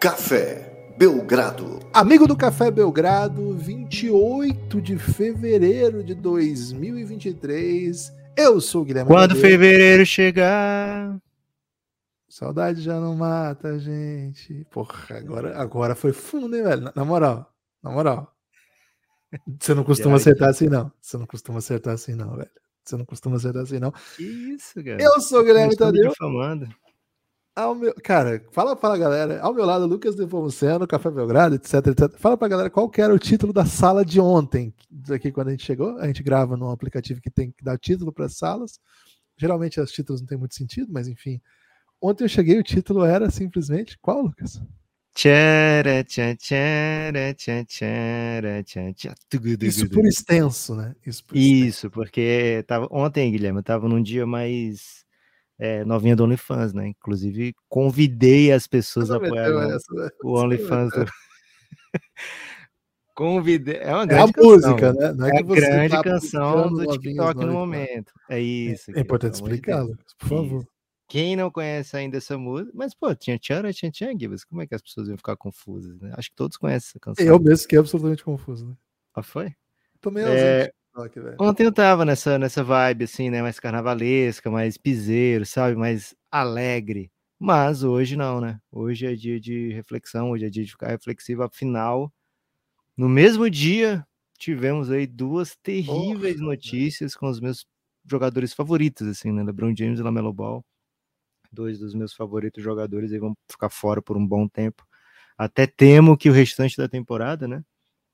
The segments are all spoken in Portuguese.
Café Belgrado. Amigo do Café Belgrado, 28 de fevereiro de 2023. Eu sou o Guilherme. Quando fevereiro chegar. Saudade já não mata gente. Porra, agora, agora foi fundo, hein, velho? Na, na moral, na moral. Você não costuma acertar assim, não. Você não costuma acertar assim, não, velho. Você não costuma acertar assim, não. Que isso, cara. Eu sou o Guilherme Tadeu. Ao meu, cara, fala pra galera. Ao meu lado, Lucas Depomuceno, Café Belgrado, etc, etc. Fala pra galera qual era o título da sala de ontem. Aqui, quando a gente chegou, a gente grava num aplicativo que tem que dar título para as salas. Geralmente, os títulos não tem muito sentido, mas enfim. Ontem eu cheguei, o título era simplesmente qual, Lucas? Isso por extenso, né? Isso, por Isso porque tava, ontem, Guilherme, eu tava num dia mais é, novinha do OnlyFans, né? Inclusive, convidei as pessoas a apoiar né? o OnlyFans. Do... convidei. É uma grande é a música, né? Não é, é a grande tá canção do TikTok no momento. É, é isso. É, é importante explicar, por favor. Quem não conhece ainda essa música, mas pô, tinha Tchan, tinha Tchan, Gibbs, como é que as pessoas iam ficar confusas, né? Acho que todos conhecem essa canção. Eu mesmo que é absolutamente confuso, né? Ah, foi? Tomei é... Aqui, Ontem eu tava nessa, nessa vibe, assim, né? Mais carnavalesca, mais piseiro, sabe? Mais alegre. Mas hoje não, né? Hoje é dia de reflexão, hoje é dia de ficar reflexivo. Afinal, no mesmo dia, tivemos aí duas terríveis notícias com os meus jogadores favoritos, assim, né? LeBron James e Lamelo Ball dois dos meus favoritos jogadores aí vão ficar fora por um bom tempo. Até temo que o restante da temporada, né?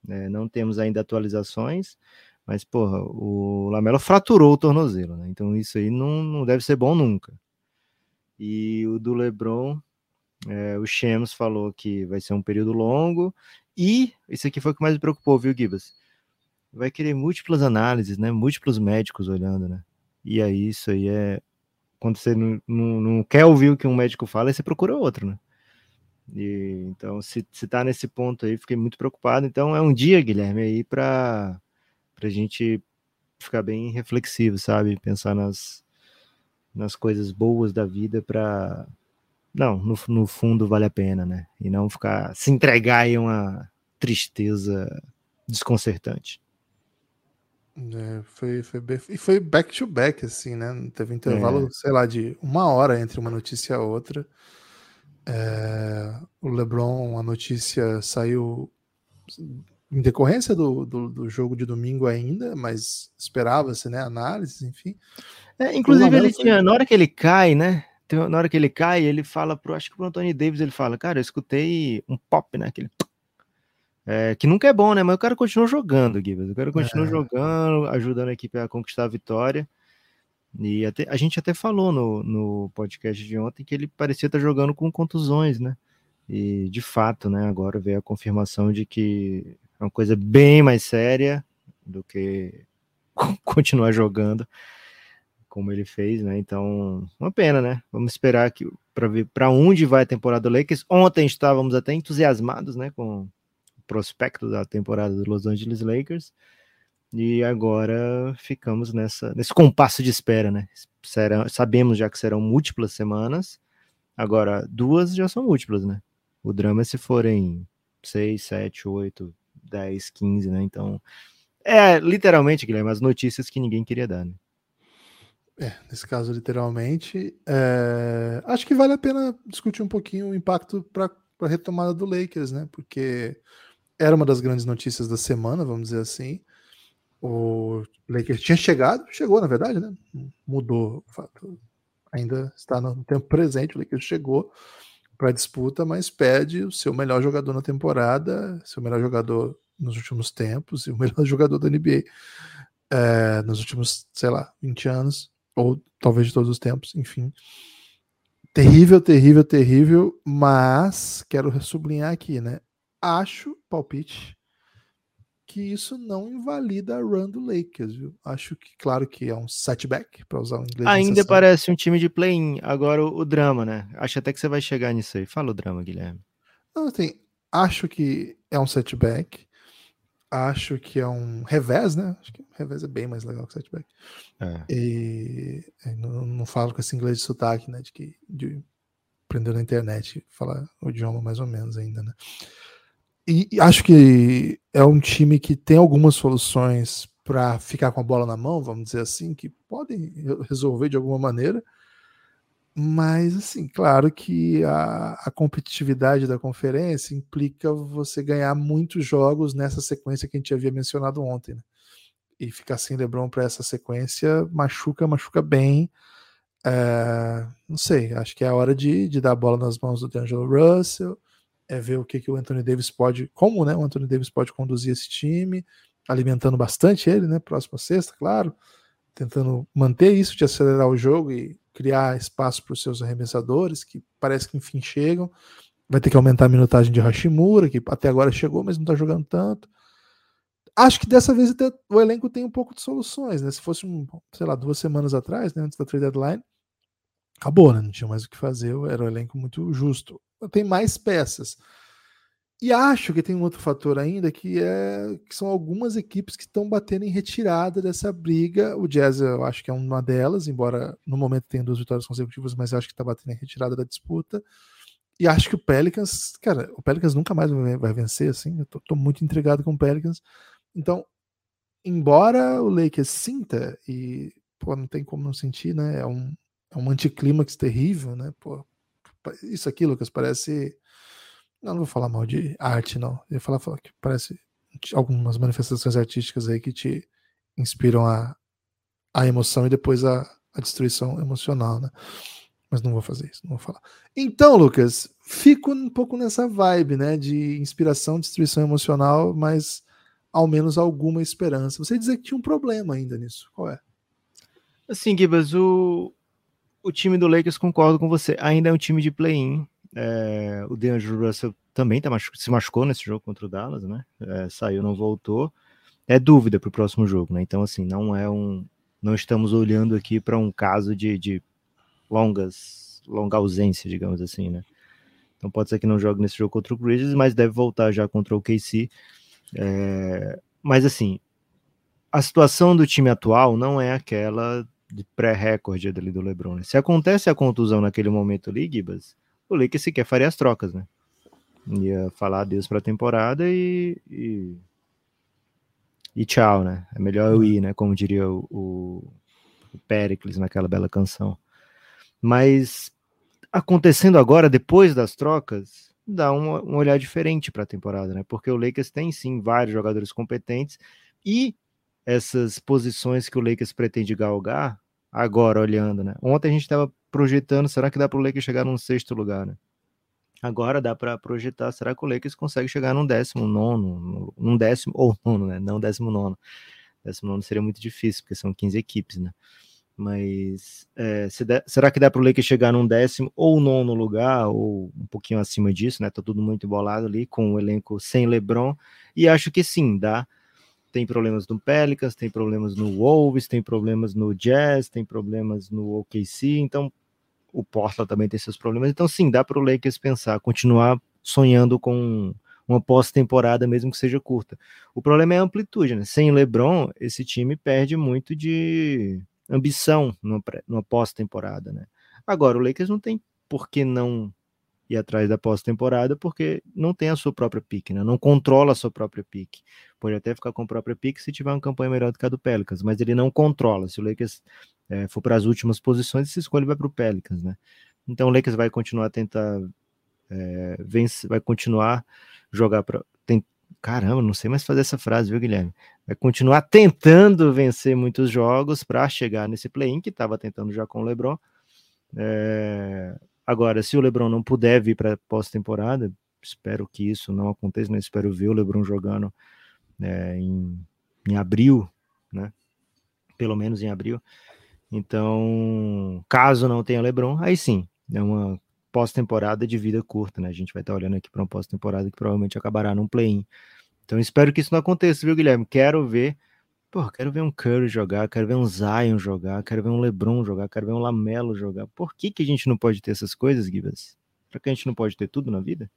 É, não temos ainda atualizações, mas, porra, o Lamelo fraturou o tornozelo, né? Então isso aí não, não deve ser bom nunca. E o do LeBron, é, o Shams falou que vai ser um período longo, e isso aqui foi o que mais me preocupou, viu, Gibas? Vai querer múltiplas análises, né? Múltiplos médicos olhando, né? E aí isso aí é quando você não, não, não, quer ouvir o que um médico fala, aí você procura outro, né? E, então, se, se tá nesse ponto aí, fiquei muito preocupado. Então, é um dia, Guilherme, aí para a gente ficar bem reflexivo, sabe? Pensar nas, nas coisas boas da vida para não, no, no fundo vale a pena, né? E não ficar se entregar em uma tristeza desconcertante. É, foi, foi, e foi back to back, assim, né? Teve intervalo, é. sei lá, de uma hora entre uma notícia e a outra. É, o LeBron, a notícia saiu em decorrência do, do, do jogo de domingo ainda, mas esperava-se, né? Análises, enfim. É, inclusive, ele tinha, na hora que ele cai, né? Na hora que ele cai, ele fala pro, acho que pro Anthony Davis, ele fala, cara, eu escutei um pop, né? Aquele é, que nunca é bom, né? Mas o cara continua jogando, Gibbs. O cara continua é. jogando, ajudando a equipe a conquistar a vitória. E até, a gente até falou no, no podcast de ontem que ele parecia estar jogando com contusões, né? E de fato, né? Agora veio a confirmação de que é uma coisa bem mais séria do que continuar jogando como ele fez, né? Então, uma pena, né? Vamos esperar que para ver para onde vai a temporada do Lakers. Ontem estávamos até entusiasmados, né, com prospecto da temporada do Los Angeles Lakers. E agora ficamos nessa, nesse compasso de espera, né? Serão, sabemos já que serão múltiplas semanas. Agora, duas já são múltiplas, né? O drama é se forem 6, 7, 8, 10, 15, né? Então, é literalmente, Guilherme, as notícias que ninguém queria dar, né? É, nesse caso, literalmente. É... Acho que vale a pena discutir um pouquinho o impacto para a retomada do Lakers, né? Porque era uma das grandes notícias da semana, vamos dizer assim. O Lakers tinha chegado, chegou na verdade, né? Mudou o fato. Ainda está no tempo presente, o Lakers chegou para a disputa, mas pede o seu melhor jogador na temporada, seu melhor jogador nos últimos tempos e o melhor jogador da NBA é, nos últimos, sei lá, 20 anos, ou talvez de todos os tempos, enfim. Terrível, terrível, terrível, mas quero sublinhar aqui, né? acho, palpite, que isso não invalida a run do Lakers, viu? Acho que, claro que é um setback, para usar o inglês. Ainda parece um time de play-in. Agora o, o, drama, né? Acho até que você vai chegar nisso aí. Fala o drama, Guilherme. Não, assim, acho que é um setback. Acho que é um revés, né? Acho que revés é bem mais legal que setback. É. E não, não falo com esse inglês de sotaque, né? De que de aprendeu na internet falar o idioma mais ou menos ainda, né? E, e acho que é um time que tem algumas soluções para ficar com a bola na mão, vamos dizer assim, que podem resolver de alguma maneira. Mas, assim, claro que a, a, competitividade da conferência implica você ganhar muitos jogos nessa sequência que a gente havia mencionado ontem. Né? E ficar sem LeBron para essa sequência machuca, machuca bem. É, não sei, acho que é a hora de, de dar a bola nas mãos do D'Angelo Russell, é ver o que, que o Anthony Davis pode, como né, o Anthony Davis pode conduzir esse time, alimentando bastante ele, né? Próxima sexta, claro, tentando manter isso de acelerar o jogo e criar espaço para os seus arremessadores, que parece que enfim chegam. Vai ter que aumentar a minutagem de Hashimura, que até agora chegou, mas não está jogando tanto. Acho que dessa vez até o elenco tem um pouco de soluções, né? Se fosse, sei lá, duas semanas atrás, né, antes da trade deadline, acabou, né? Não tinha mais o que fazer, era um elenco muito justo. Tem mais peças. E acho que tem um outro fator ainda que é que são algumas equipes que estão batendo em retirada dessa briga. O Jazz eu acho que é uma delas, embora no momento tenha duas vitórias consecutivas, mas acho que está batendo em retirada da disputa. E acho que o Pelicans, cara, o Pelicans nunca mais vai vencer, assim. Eu tô, tô muito intrigado com o Pelicans. Então, embora o Lakers sinta, e pô, não tem como não sentir, né? É um, é um anticlímax terrível, né? Pô, isso aqui, Lucas, parece não, não vou falar mal de arte, não. Eu ia falar, falar que parece algumas manifestações artísticas aí que te inspiram a, a emoção e depois a, a destruição emocional, né? Mas não vou fazer isso, não vou falar. Então, Lucas, fico um pouco nessa vibe, né? De inspiração, destruição emocional, mas ao menos alguma esperança. Você dizer que tinha um problema ainda nisso. Qual é? Assim, Gibas, o, o time do Lakers, concordo com você, ainda é um time de play-in. É, o DeAndre Russell também tá machu se machucou nesse jogo contra o Dallas, né? É, saiu, não voltou. É dúvida para o próximo jogo, né? Então, assim, não é um. Não estamos olhando aqui para um caso de, de longas, longa ausência, digamos assim, né? Então pode ser que não jogue nesse jogo contra o Grizzlies, mas deve voltar já contra o KC. É, mas assim, a situação do time atual não é aquela de pré-recorde ali do LeBron. Né? Se acontece a contusão naquele momento ali, Gibas, o Lakers sequer faria as trocas, né? Ia falar adeus para a temporada e, e, e tchau, né? É melhor eu ir, né? Como diria o, o, o Pericles naquela bela canção. Mas acontecendo agora, depois das trocas, dá um, um olhar diferente para a temporada, né? Porque o Lakers tem sim vários jogadores competentes e essas posições que o Lakers pretende galgar, agora olhando, né? Ontem a gente estava projetando, será que dá para o Lakers chegar num sexto lugar, né? Agora dá para projetar, será que o Lakers consegue chegar num décimo nono, num décimo, ou nono, né? Não décimo nono. Décimo nono seria muito difícil, porque são 15 equipes, né? Mas é, se será que dá para o Lakers chegar num décimo ou nono lugar, ou um pouquinho acima disso, né? Tá tudo muito embolado ali, com o elenco sem LeBron, e acho que sim, dá tem problemas no Pelicans, tem problemas no Wolves, tem problemas no Jazz, tem problemas no OKC, então o Portland também tem seus problemas. Então, sim, dá para o Lakers pensar, continuar sonhando com uma pós-temporada, mesmo que seja curta. O problema é a amplitude, né? Sem LeBron, esse time perde muito de ambição numa, pós-temporada, né? Agora, o Lakers não tem por que não ir atrás da pós-temporada, porque não tem a sua própria pique, né? Não controla a sua própria pique. Pode até ficar com a própria pique se tiver uma campanha melhor do que a do Pelicans, mas ele não controla. Se o Lakers é, for para as últimas posições, essa escolha vai para o Pelicans, né? Então o Lakers vai continuar a tentar é, vencer, vai continuar jogar para caramba, não sei mais fazer essa frase, viu, Guilherme? Vai continuar tentando vencer muitos jogos para chegar nesse play-in que estava tentando já com o LeBron. É, Agora, se o LeBron não puder vir para pós-temporada, espero que isso não aconteça, né? Espero ver o LeBron jogando é, em, em abril, né? Pelo menos em abril. Então, caso não tenha LeBron, aí sim, é uma pós-temporada de vida curta, né? A gente vai estar olhando aqui para uma pós-temporada que provavelmente acabará num play-in. Então, espero que isso não aconteça, viu, Guilherme? Quero ver Pô, quero ver um Curry jogar, quero ver um Zion jogar, quero ver um LeBron jogar, quero ver um Lamelo jogar. Por que, que a gente não pode ter essas coisas, Gibas? Será que a gente não pode ter tudo na vida?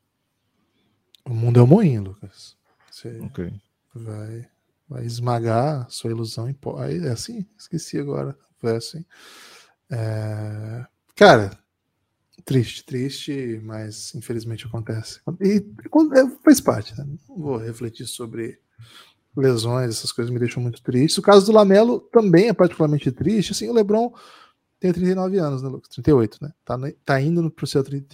O mundo é um moinho, Lucas. Você okay. vai, vai esmagar a sua ilusão em pó. É assim? Esqueci agora. Foi assim. É... Cara, Triste, triste, mas infelizmente acontece. E é, faz parte, né? Não vou refletir sobre lesões, essas coisas me deixam muito triste. O caso do Lamelo também é particularmente triste. Assim, o Lebron tem 39 anos, né, Lucas? 38, né? Tá, tá indo pro seu 30,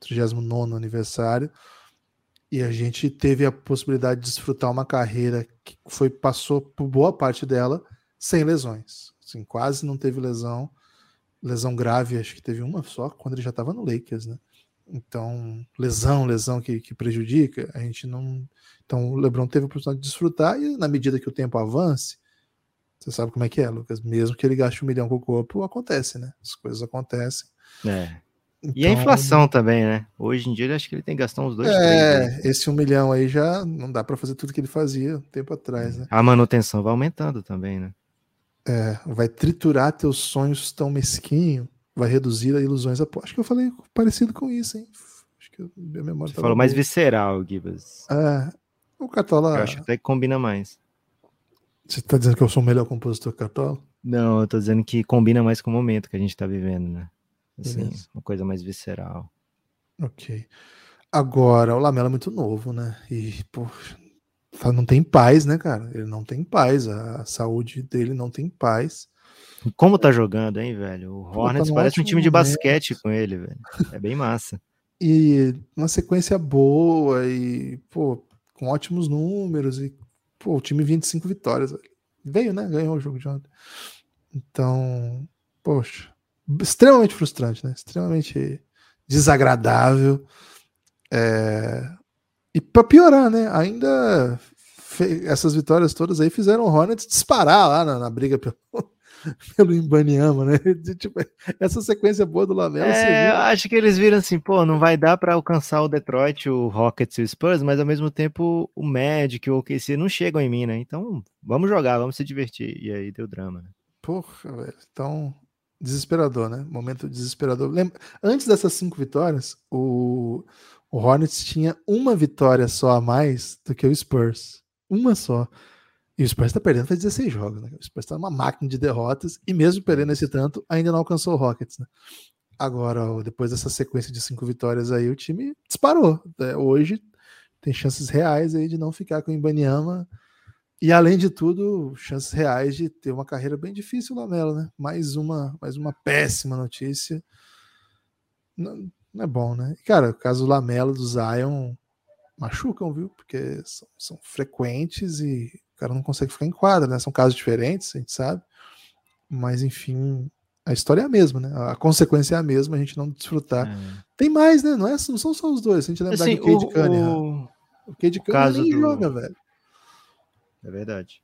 39 aniversário. E a gente teve a possibilidade de desfrutar uma carreira que foi passou por boa parte dela sem lesões. Assim, quase não teve lesão. Lesão grave, acho que teve uma só quando ele já estava no Lakers, né? Então, lesão, lesão que, que prejudica, a gente não. Então, o LeBron teve a oportunidade de desfrutar e, na medida que o tempo avance, você sabe como é que é, Lucas? Mesmo que ele gaste um milhão com o corpo, acontece, né? As coisas acontecem. É. Então, e a então, inflação também, né? Hoje em dia, acho que ele tem que gastar uns dois. É, três, né? esse um milhão aí já não dá para fazer tudo que ele fazia um tempo atrás, né? A manutenção vai aumentando também, né? É, vai triturar teus sonhos tão mesquinho, vai reduzir a ilusões. Acho que eu falei parecido com isso, hein? Acho que minha memória Você falou mais visceral, Gibas. É, o Cartola. Eu acho até que combina mais. Você tá dizendo que eu sou o melhor compositor Cartola? Não, eu tô dizendo que combina mais com o momento que a gente tá vivendo, né? Assim, Beleza. uma coisa mais visceral. Ok. Agora, o Lamela é muito novo, né? E, poxa, não tem paz, né, cara? Ele não tem paz. A saúde dele não tem paz. Como tá jogando, hein, velho? O Hornets Pô, tá parece um time de basquete com ele, velho. É bem massa. e uma sequência boa e, pô, com ótimos números. E, pô, o time 25 vitórias. Veio, né? Ganhou o jogo de ontem. Então, poxa, extremamente frustrante, né? Extremamente desagradável. É... E para piorar, né? Ainda essas vitórias todas aí fizeram o Hornets disparar lá na, na briga pelo, pelo Imbaniama, né? Tipo, essa sequência boa do Lamelo. É, eu acho que eles viram assim, pô, não vai dar para alcançar o Detroit, o Rockets e o Spurs, mas ao mesmo tempo o Magic, o OKC não chegam em mim, né? Então vamos jogar, vamos se divertir. E aí deu drama, né? Porra, velho. Então desesperador, né? Momento desesperador. Lembra... Antes dessas cinco vitórias, o... o Hornets tinha uma vitória só a mais do que o Spurs. Uma só. E o Spurs está perdendo faz 16 jogos, né? O Spurs está uma máquina de derrotas e mesmo perdendo esse tanto, ainda não alcançou o Rockets, né? Agora, depois dessa sequência de cinco vitórias aí, o time disparou. Né? Hoje tem chances reais aí de não ficar com o Ibaniama e além de tudo, chances reais de ter uma carreira bem difícil o Lamelo, né? Mais uma, mais uma péssima notícia. Não, não é bom, né? Cara, o caso do Lamelo, do Zion, machucam, viu? Porque são, são, frequentes e o cara não consegue ficar em quadra, né? São casos diferentes, a gente sabe. Mas, enfim, a história é a mesma, né? A consequência é a mesma, a gente não desfrutar. É. Tem mais, né? Não, é, não são só os dois. Se a gente lembrar assim, do Cade Cunningham. O, o Cade Cunningham nem do... joga, velho. É verdade.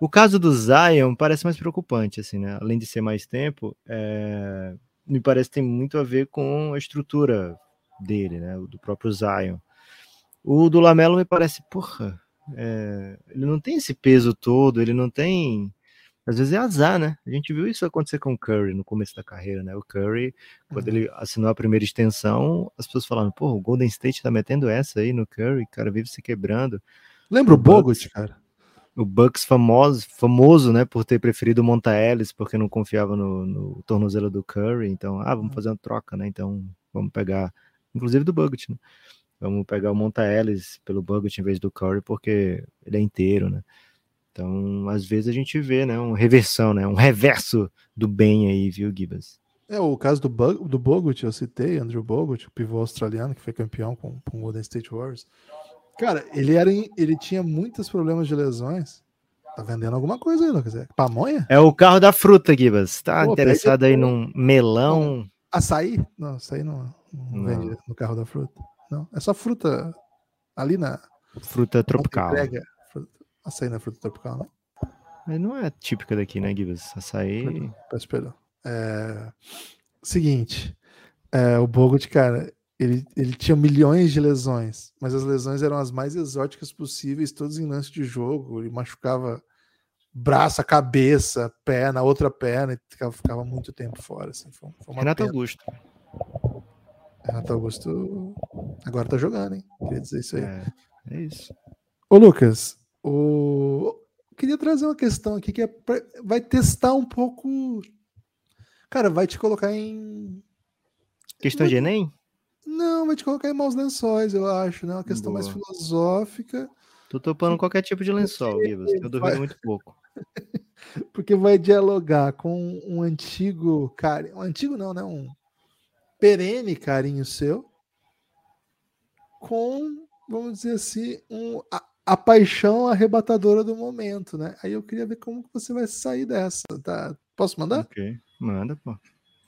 O caso do Zion parece mais preocupante, assim, né? Além de ser mais tempo, é... me parece que tem muito a ver com a estrutura dele, né? Do próprio Zion. O do Lamelo me parece, porra, é... ele não tem esse peso todo, ele não tem. Às vezes é azar, né? A gente viu isso acontecer com o Curry no começo da carreira, né? O Curry, quando uhum. ele assinou a primeira extensão, as pessoas falaram, pô, o Golden State tá metendo essa aí no Curry, cara vive se quebrando. Lembra o Bogut, cara? o Bucks famoso, famoso, né, por ter preferido o Monta Ellis, porque não confiava no, no, tornozelo do Curry, então, ah, vamos fazer uma troca, né, então vamos pegar, inclusive do Bucket, né, vamos pegar o Monta Ellis pelo Bucket em vez do Curry, porque ele é inteiro, né, então, às vezes a gente vê, né, uma reversão, né, um reverso do bem aí, viu, Gibas? É, o caso do, Bug, do Bogut, eu citei, Andrew Bogut, o pivô australiano, que foi campeão com, com o Golden State Warriors, Cara, ele era ele tinha muitos problemas de lesões. Tá vendendo alguma coisa aí, Lucas? É pamonha? É o carro da fruta, Gibas. Tá Pô, interessado aí num melão? Açaí? Não, açaí não, não, não, vende no carro da fruta. Não, é só fruta ali na. Fruta tropical. Açaí na é fruta tropical, não? Mas não é típica daqui, né, Gibas? Açaí. Peço perdão. É... Seguinte, é, o Bogut, cara, ele, ele tinha milhões de lesões, mas as lesões eram as mais exóticas possíveis, todos em lance de jogo. Ele machucava braço, a cabeça, pé, na outra perna, e ficava, ficava muito tempo fora. Assim, foi, foi Renato pena. Augusto. Renato Augusto agora tá jogando, hein? Queria dizer isso aí. É, é isso. Ô, Lucas, o... queria trazer uma questão aqui que é pra... vai testar um pouco Cara, vai te colocar em. Questão de Enem? Não, vai te colocar em maus lençóis, eu acho, né? Uma questão Boa. mais filosófica. Tô topando qualquer tipo de lençol, Gibas. Eu duvido vai... muito pouco. Porque vai dialogar com um antigo cara. Um antigo não, né? Um perene carinho seu. Com, vamos dizer assim, um, a, a paixão arrebatadora do momento, né? Aí eu queria ver como você vai sair dessa, tá? Posso mandar? Ok, manda, pô.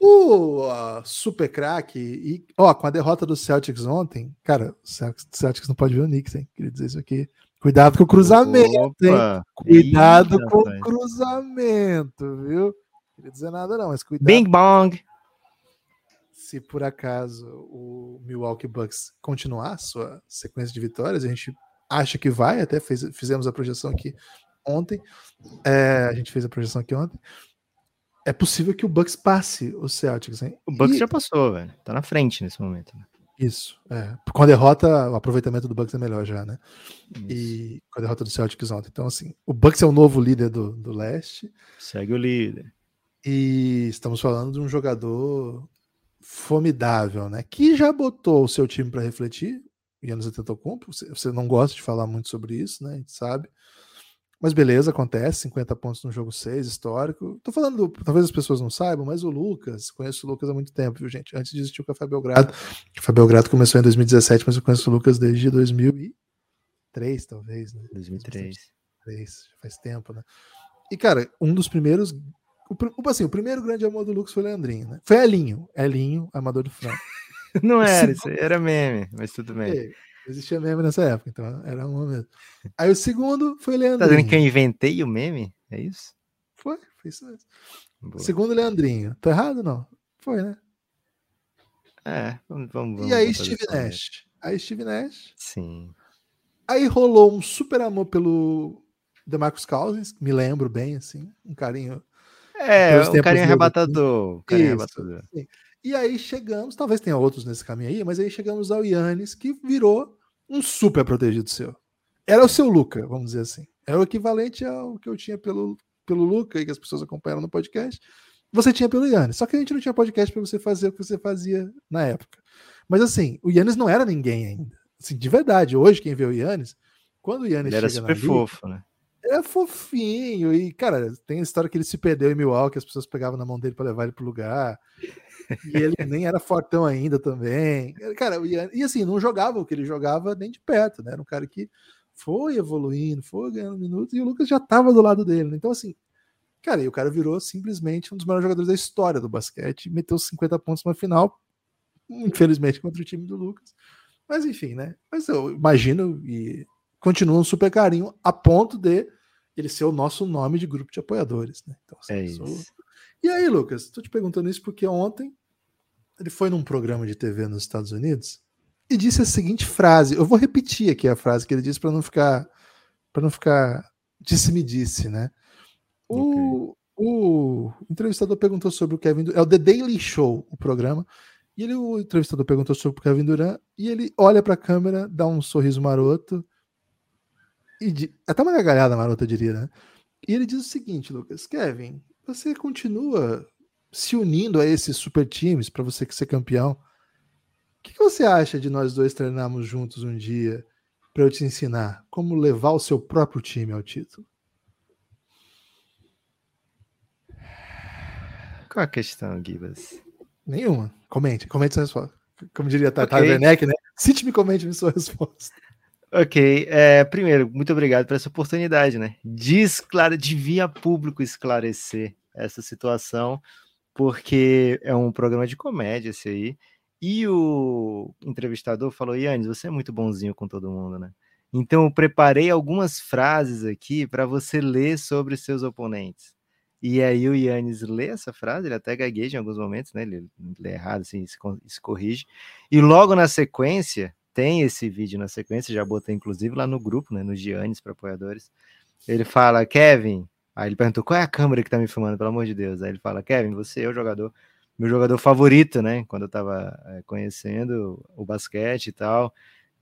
O uh, super craque, e ó, com a derrota do Celtics ontem, cara, o Celtics não pode ver o Knicks, hein? Queria dizer isso aqui. Cuidado com o cruzamento, Opa. hein? Cuidado Eita, com o cruzamento, viu? Queria dizer nada, não, mas cuidado. Bing bong! Se por acaso o Milwaukee Bucks continuar sua sequência de vitórias, a gente acha que vai, até fez, fizemos a projeção aqui ontem. É, a gente fez a projeção aqui ontem é possível que o Bucks passe o Celtics, hein? O Bucks e... já passou, velho. Tá na frente nesse momento. Né? Isso, é. Com a derrota, o aproveitamento do Bucks é melhor já, né? Isso. E com a derrota do Celtics ontem. Então, assim, o Bucks é o novo líder do, do leste. Segue o líder. E estamos falando de um jogador formidável, né? Que já botou o seu time para refletir. Yannis Antetokounmpo. Você não gosta de falar muito sobre isso, né? A gente sabe. Mas beleza, acontece, 50 pontos no jogo 6, histórico. Tô falando, talvez as pessoas não saibam, mas o Lucas, conheço o Lucas há muito tempo, viu, gente? Antes de existir o Café Belgrado. O Café Belgrado começou em 2017, mas eu conheço o Lucas desde 2003, talvez, né? 2003. 2003, já faz tempo, né? E, cara, um dos primeiros. O, assim, o primeiro grande amor do Lucas foi o Leandrinho, né? Foi Elinho. Elinho, amador do frango. não era, isso era meme, mas tudo bem. É. Existia meme nessa época, então era um momento. Aí o segundo foi Leandrinho. Tá dizendo que eu inventei o meme? É isso? Foi, foi isso mesmo. Boa. Segundo Leandrinho. Tá errado não? Foi, né? É, vamos, vamos, E aí Steve Nash. Aí Steve Nash. Sim. Aí rolou um super amor pelo DeMarcus Cousins, me lembro bem, assim, um carinho. É, um carinho arrebatador. Um carinho arrebatador. E aí chegamos, talvez tenha outros nesse caminho aí, mas aí chegamos ao Yannis, que virou um super protegido seu. Era o seu Luca, vamos dizer assim. Era o equivalente ao que eu tinha pelo, pelo Luca e que as pessoas acompanharam no podcast. Você tinha pelo Yannis. Só que a gente não tinha podcast para você fazer o que você fazia na época. Mas assim, o Yannis não era ninguém ainda. Assim, de verdade, hoje quem vê o Yannis, quando o Yannis ele era super liga, fofo, né? É fofinho. E, cara, tem a história que ele se perdeu em Milwaukee, as pessoas pegavam na mão dele para levar ele pro lugar. E ele nem era fortão ainda também. Cara, e assim, não jogava o que ele jogava nem de perto, né? Era um cara que foi evoluindo, foi ganhando minutos, e o Lucas já estava do lado dele. Né? Então, assim, cara, e o cara virou simplesmente um dos melhores jogadores da história do basquete, meteu 50 pontos na final, infelizmente contra o time do Lucas. Mas enfim, né? Mas eu imagino e continua um super carinho a ponto de ele ser o nosso nome de grupo de apoiadores, né? Então, assim, é isso. E aí, Lucas, estou te perguntando isso porque ontem ele foi num programa de TV nos Estados Unidos e disse a seguinte frase. Eu vou repetir aqui a frase que ele disse para não ficar para não ficar disse-me disse, né? O, okay. o entrevistador perguntou sobre o Kevin Durant. É o The Daily Show, o programa. E ele, o entrevistador perguntou sobre o Kevin Durant e ele olha para a câmera, dá um sorriso maroto e até uma gargalhada marota, eu diria, né? E ele diz o seguinte, Lucas, Kevin, você continua se unindo a esses super times para você ser campeão. O que, que você acha de nós dois treinarmos juntos um dia para eu te ensinar como levar o seu próprio time ao título? Qual a questão, Gibas? Nenhuma. Comente, comente sua resposta. Como diria Tata okay. Werneck, né? Cite-me comente sua resposta. Ok, é, primeiro, muito obrigado por essa oportunidade, né? De, esclare... via público esclarecer essa situação, porque é um programa de comédia esse aí. E o entrevistador falou: Yannis, você é muito bonzinho com todo mundo, né? Então, eu preparei algumas frases aqui para você ler sobre seus oponentes. E aí o Yannis lê essa frase, ele até gagueja em alguns momentos, né? Ele lê errado, assim, se corrige. E logo na sequência, tem esse vídeo na sequência, já botei inclusive lá no grupo, né, no Giannis para apoiadores. Ele fala, Kevin, aí ele perguntou qual é a câmera que tá me filmando, pelo amor de Deus. Aí ele fala, Kevin, você é o jogador, meu jogador favorito, né, quando eu tava é, conhecendo o basquete e tal.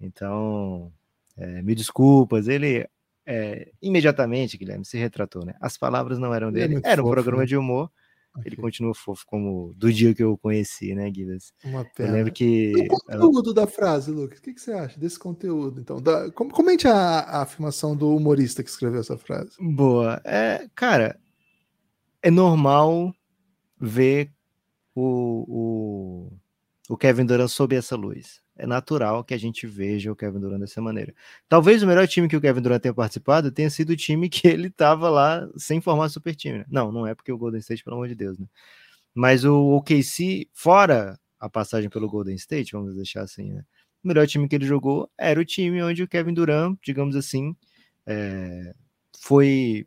Então, é, me desculpas. Ele é, imediatamente, Guilherme, se retratou, né? As palavras não eram dele, é era um fofo, programa né? de humor. Okay. ele continua fofo como do dia que eu o conheci, né, Guilherme? Uma pena. Eu lembro que. E o conteúdo da frase, Lucas, o que, que, você acha desse conteúdo? Então, da... comente a, a, afirmação do humorista que escreveu essa frase. Boa. É, cara, é normal ver o, o, o Kevin Durant sob essa luz é natural que a gente veja o Kevin Durant dessa maneira. Talvez o melhor time que o Kevin Durant tenha participado tenha sido o time que ele estava lá sem formar super time. Né? Não, não é porque o Golden State, pelo amor de Deus, né? Mas o OKC, fora a passagem pelo Golden State, vamos deixar assim, né? O melhor time que ele jogou era o time onde o Kevin Durant, digamos assim, é, foi.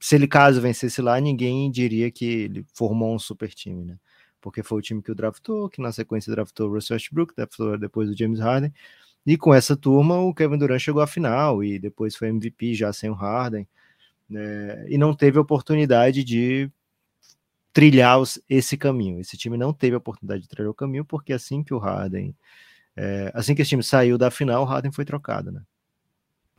Se ele caso vencesse lá, ninguém diria que ele formou um super time, né? Porque foi o time que o draftou, que na sequência draftou o Russell Westbrook, draftou depois o James Harden, e com essa turma o Kevin Durant chegou à final e depois foi MVP já sem o Harden, né, e não teve oportunidade de trilhar os, esse caminho. Esse time não teve oportunidade de trilhar o caminho porque assim que o Harden, é, assim que esse time saiu da final, o Harden foi trocado, né?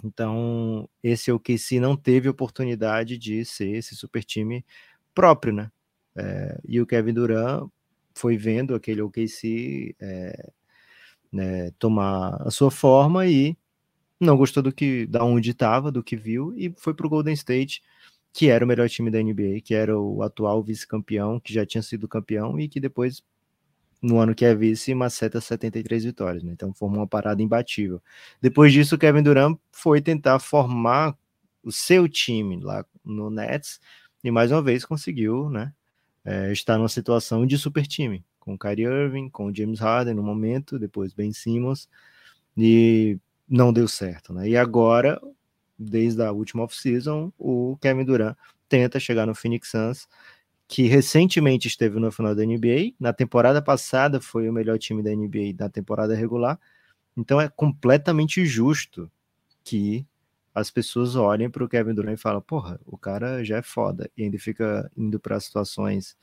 Então, esse OKC não teve oportunidade de ser esse super time próprio, né? É, e o Kevin Durant foi vendo aquele OKC é, né, tomar a sua forma e não gostou do que da onde estava, do que viu e foi para o Golden State, que era o melhor time da NBA, que era o atual vice-campeão, que já tinha sido campeão e que depois no ano que é vice, maceta 73 vitórias, né? Então formou uma parada imbatível. Depois disso, o Kevin Durant foi tentar formar o seu time lá no Nets e mais uma vez conseguiu, né? É, está numa situação de super time, com Kyrie Irving, com James Harden no momento, depois Ben Simmons, e não deu certo, né? E agora, desde a última off-season, o Kevin Durant tenta chegar no Phoenix Suns, que recentemente esteve no final da NBA, na temporada passada foi o melhor time da NBA na temporada regular, então é completamente justo que as pessoas olhem para o Kevin Durant e falam, porra, o cara já é foda, e ainda fica indo para situações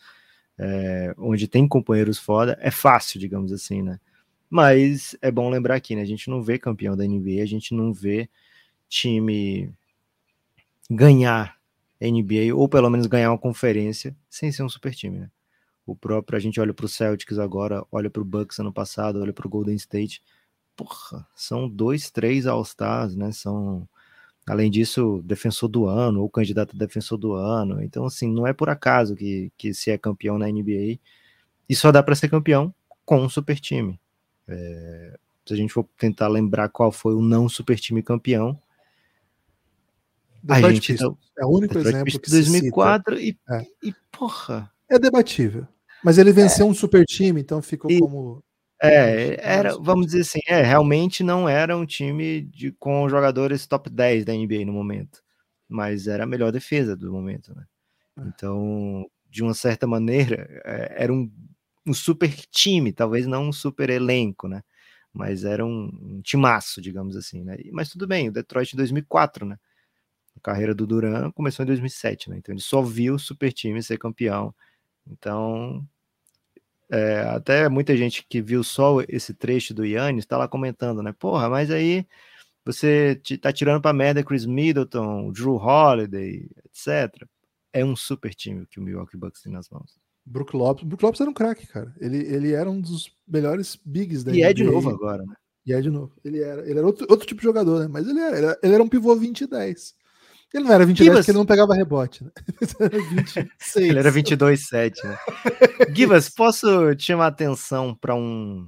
é, onde tem companheiros foda, é fácil, digamos assim, né? Mas é bom lembrar aqui, né? A gente não vê campeão da NBA, a gente não vê time ganhar NBA, ou pelo menos ganhar uma conferência, sem ser um super time, né? O próprio, a gente olha para o Celtics agora, olha para o Bucks ano passado, olha para o Golden State. Porra, são dois, três All-Stars, né? São Além disso, defensor do ano, ou candidato a defensor do ano. Então, assim, não é por acaso que, que se é campeão na NBA. E só dá para ser campeão com um super time. É, se a gente for tentar lembrar qual foi o não super time campeão. a gente então, é o único Detroit exemplo que 2004 e, é. e porra. É debatível. Mas ele venceu é. um super time, então ficou e, como é, era, vamos dizer assim, é, realmente não era um time de, com jogadores top 10 da NBA no momento, mas era a melhor defesa do momento, né? É. Então, de uma certa maneira, é, era um, um super time, talvez não um super elenco, né? Mas era um, um timaço, digamos assim, né? Mas tudo bem, o Detroit em 2004, né? A carreira do Duran começou em 2007, né? Então ele só viu o super time ser campeão. Então, é, até muita gente que viu só esse trecho do Yannis está lá comentando, né? Porra, mas aí você tá tirando pra merda Chris Middleton, Drew Holiday, etc. É um super time que o Milwaukee Bucks tem nas mãos. Brook Lopes, Brook Lopes era um craque, cara. Ele, ele era um dos melhores bigs da E NBA. é de novo agora, né? E é de novo. Ele era, ele era outro, outro tipo de jogador, né? Mas ele era, ele era um pivô 20 e 10. Ele não era 22 porque ele não pegava rebote, né? ele era 22 7, né? Givas, posso te chamar a atenção para um,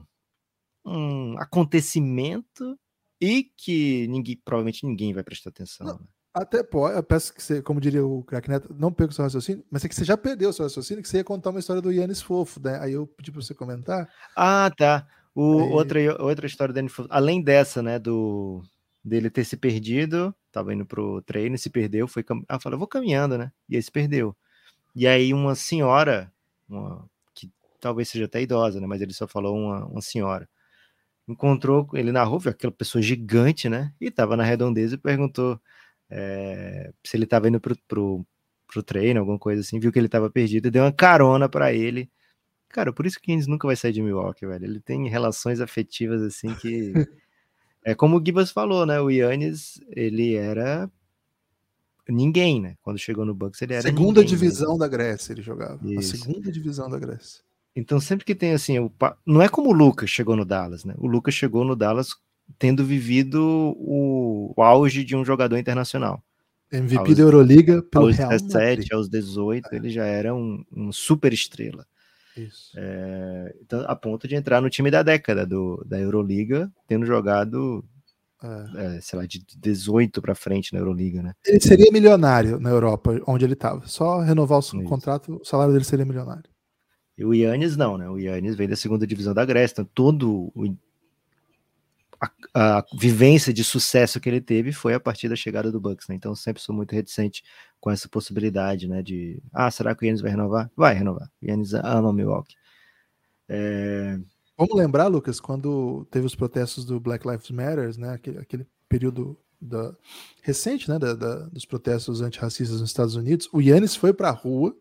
um acontecimento e que ninguém, provavelmente ninguém vai prestar atenção. Não, né? Até pode, eu peço que você, como diria o crack Neto, não perca o seu raciocínio, mas é que você já perdeu o seu raciocínio, que você ia contar uma história do Yannis Fofo, né? Aí eu pedi para você comentar. Ah, tá. O, Aí... outra, outra história do Yannis Fofo, além dessa, né, do dele ter se perdido, tava indo pro treino e se perdeu, foi cam... ah, falou, vou caminhando, né? E aí se perdeu. E aí uma senhora, uma que talvez seja até idosa, né, mas ele só falou uma, uma senhora. Encontrou ele na rua, viu aquela pessoa gigante, né? E tava na redondeza e perguntou é, se ele tava indo pro, pro, pro treino, alguma coisa assim, viu que ele tava perdido, deu uma carona para ele. Cara, por isso que Keynes nunca vai sair de Milwaukee, velho. Ele tem relações afetivas assim que É como o Gibas falou, né? O Yannis, ele era ninguém, né? Quando chegou no Bucks, ele era segunda ninguém divisão mesmo. da Grécia ele jogava. Isso. A segunda divisão da Grécia. Então sempre que tem assim, o não é como o Lucas chegou no Dallas, né? O Lucas chegou no Dallas tendo vivido o, o auge de um jogador internacional. MVP Aos- da Euroliga pelo aos Real 17, Madrid. aos 18, ele já era um, um super estrela. Isso. É, então, a ponto de entrar no time da década do, da Euroliga, tendo jogado, É. é, sei lá, de 18 para frente na Euroliga, né? Ele seria milionário na Europa, onde ele estava. Só renovar o Isso. contrato, o salário dele seria milionário. E o Yannis não, né? O Yannis vem da segunda divisão da Grécia, então todo o- a, a vivência de sucesso que ele teve foi a partir da chegada do Bucks, né? Então sempre sou muito reticente com essa possibilidade, né? De ah, será que o Yannis vai renovar? Vai renovar. Yannis ama Milwaukee. É, Vamos lembrar, Lucas, quando teve os protestos do Black Lives Matter, né? Aquele, aquele período da, recente, né? da- da- dos protestos antirracistas nos Estados Unidos. O Yannis foi para a rua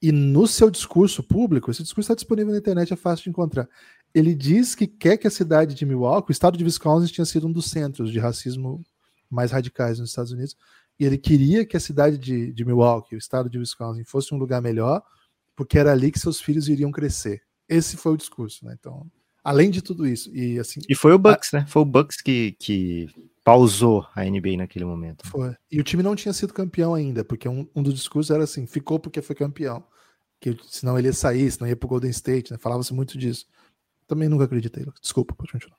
e no seu discurso público, esse discurso está disponível na internet, é fácil de encontrar. Ele diz que quer que a cidade de Milwaukee, o estado de Wisconsin, tinha sido um dos centros de racismo mais radicais nos Estados Unidos, e ele queria que a cidade de, de Milwaukee, o estado de Wisconsin, fosse um lugar melhor, porque era ali que seus filhos iriam crescer. Esse foi o discurso, né? Então, além de tudo isso, e assim, e foi o Bucks, né? Foi o Bucks que, que pausou a NBA naquele momento. Foi. E o time não tinha sido campeão ainda, porque um, um dos discursos era assim: ficou porque foi campeão. Que senão ele ia sair, senão ia pro Golden State, né? Falava-se muito disso. Também nunca acreditei. Desculpa, pode continuar.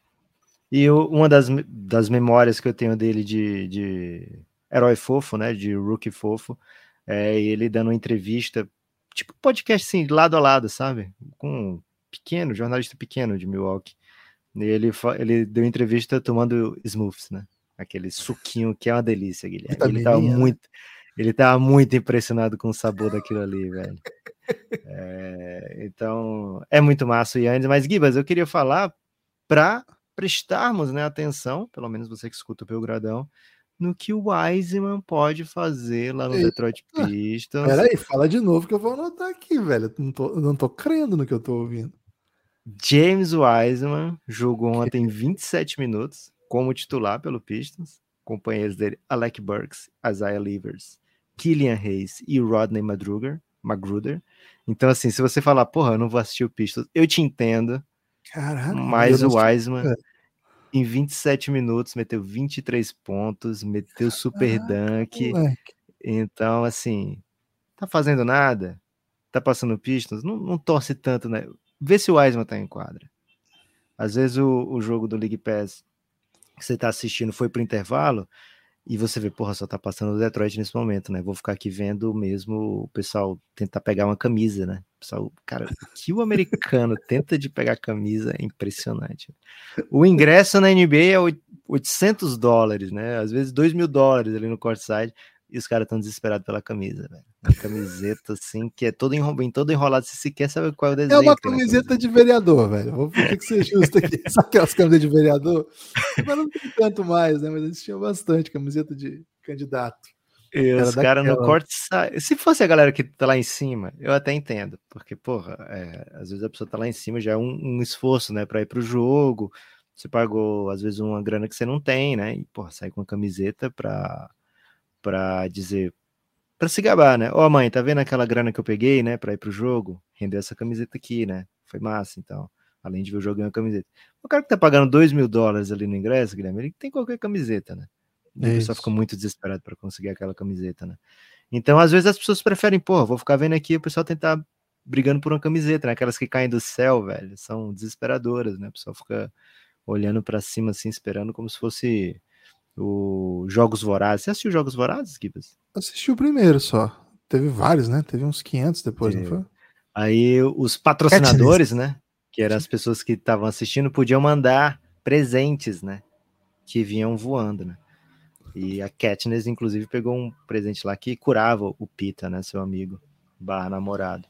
E eu- uma das, das memórias que eu tenho dele de, de herói fofo, né? De rookie fofo, é ele dando uma entrevista, tipo podcast assim, lado a lado, sabe? Com um pequeno, jornalista pequeno de Milwaukee. E ele, ele deu entrevista tomando Smooths, né? Aquele suquinho que é uma delícia, Guilherme. Ele tava né? muito. Ele tava muito impressionado com o sabor daquilo ali, velho. É, então, é muito massa o Yannis, mas Gibas, eu queria falar para prestarmos né, atenção, pelo menos você que escuta o Belgradão, no que o Wiseman pode fazer lá no Eita. Detroit Pistons. Peraí, fala de novo que eu vou anotar aqui, velho. Não tô, não tô crendo no que eu tô ouvindo. James Wiseman jogou ontem 27 minutos como titular pelo Pistons, companheiros dele Alec Burks, Isaiah Livers, Killian Hayes e Rodney Madruger, Magruder. Então, assim, se você falar, porra, eu não vou assistir o Pistons, eu te entendo, Caralho. mas o Wiseman, É. em 27 minutos, meteu 23 pontos, meteu super dunk. Moleque. Então, assim, tá fazendo nada? Tá passando Pistons? Não, não torce tanto, né? Vê se o Wiseman tá em quadra. Às vezes o, o jogo do League Pass que você tá assistindo foi pro intervalo e você vê, porra, só tá passando o Detroit nesse momento, né? Vou ficar aqui vendo mesmo o pessoal tentar pegar uma camisa, né? O pessoal, cara, que o americano tenta de pegar camisa é impressionante. O ingresso na NBA é oit- 800 dólares, né? Às vezes 2 mil dólares ali no courtside e os caras estão desesperados pela camisa, velho. Uma camiseta assim, que é todo, enro... bem todo enrolado, você sequer sabe qual é o desenho. É uma camiseta de vereador, velho. Vou ter que ser justo aqui. Sabe aquelas camisetas de vereador? Mas não tem tanto mais, né? Mas eles tinham bastante camiseta de candidato. E Era os caras no daquela. courtside. Se fosse a galera que tá lá em cima, eu até entendo. Porque, porra, é, às vezes a pessoa tá lá em cima já é um, um esforço, né, pra ir pro jogo. Você pagou, às vezes, uma grana que você não tem, né? E, porra, sai com a camiseta pra, pra dizer. Pra se gabar, né? Ó, mãe, tá vendo aquela grana que eu peguei, né, pra ir pro jogo? Rendeu essa camiseta aqui, né? Foi massa, então. Além de ver o jogo, ganhou a camiseta. O cara que tá pagando 2 mil dólares ali no ingresso, Guilherme, ele tem qualquer camiseta, né? E É o pessoal isso. fica muito desesperado para conseguir aquela camiseta, né? Então, às vezes, as pessoas preferem, pô, vou ficar vendo aqui o pessoal tentar brigando por uma camiseta, né? Aquelas que caem do céu, velho, são desesperadoras, né? O pessoal fica olhando para cima, assim, esperando como se fosse o Jogos Vorazes. Você assistiu Jogos Vorazes, Gibas? Assisti o primeiro só. Teve vários, né? Teve uns 500 depois, Teve. não foi? Aí os patrocinadores, né? Que eram as pessoas que estavam assistindo, podiam mandar presentes, né? Que vinham voando, né? E a Katniss, inclusive, pegou um presente lá que curava o Pita, né? Seu amigo, barra namorado.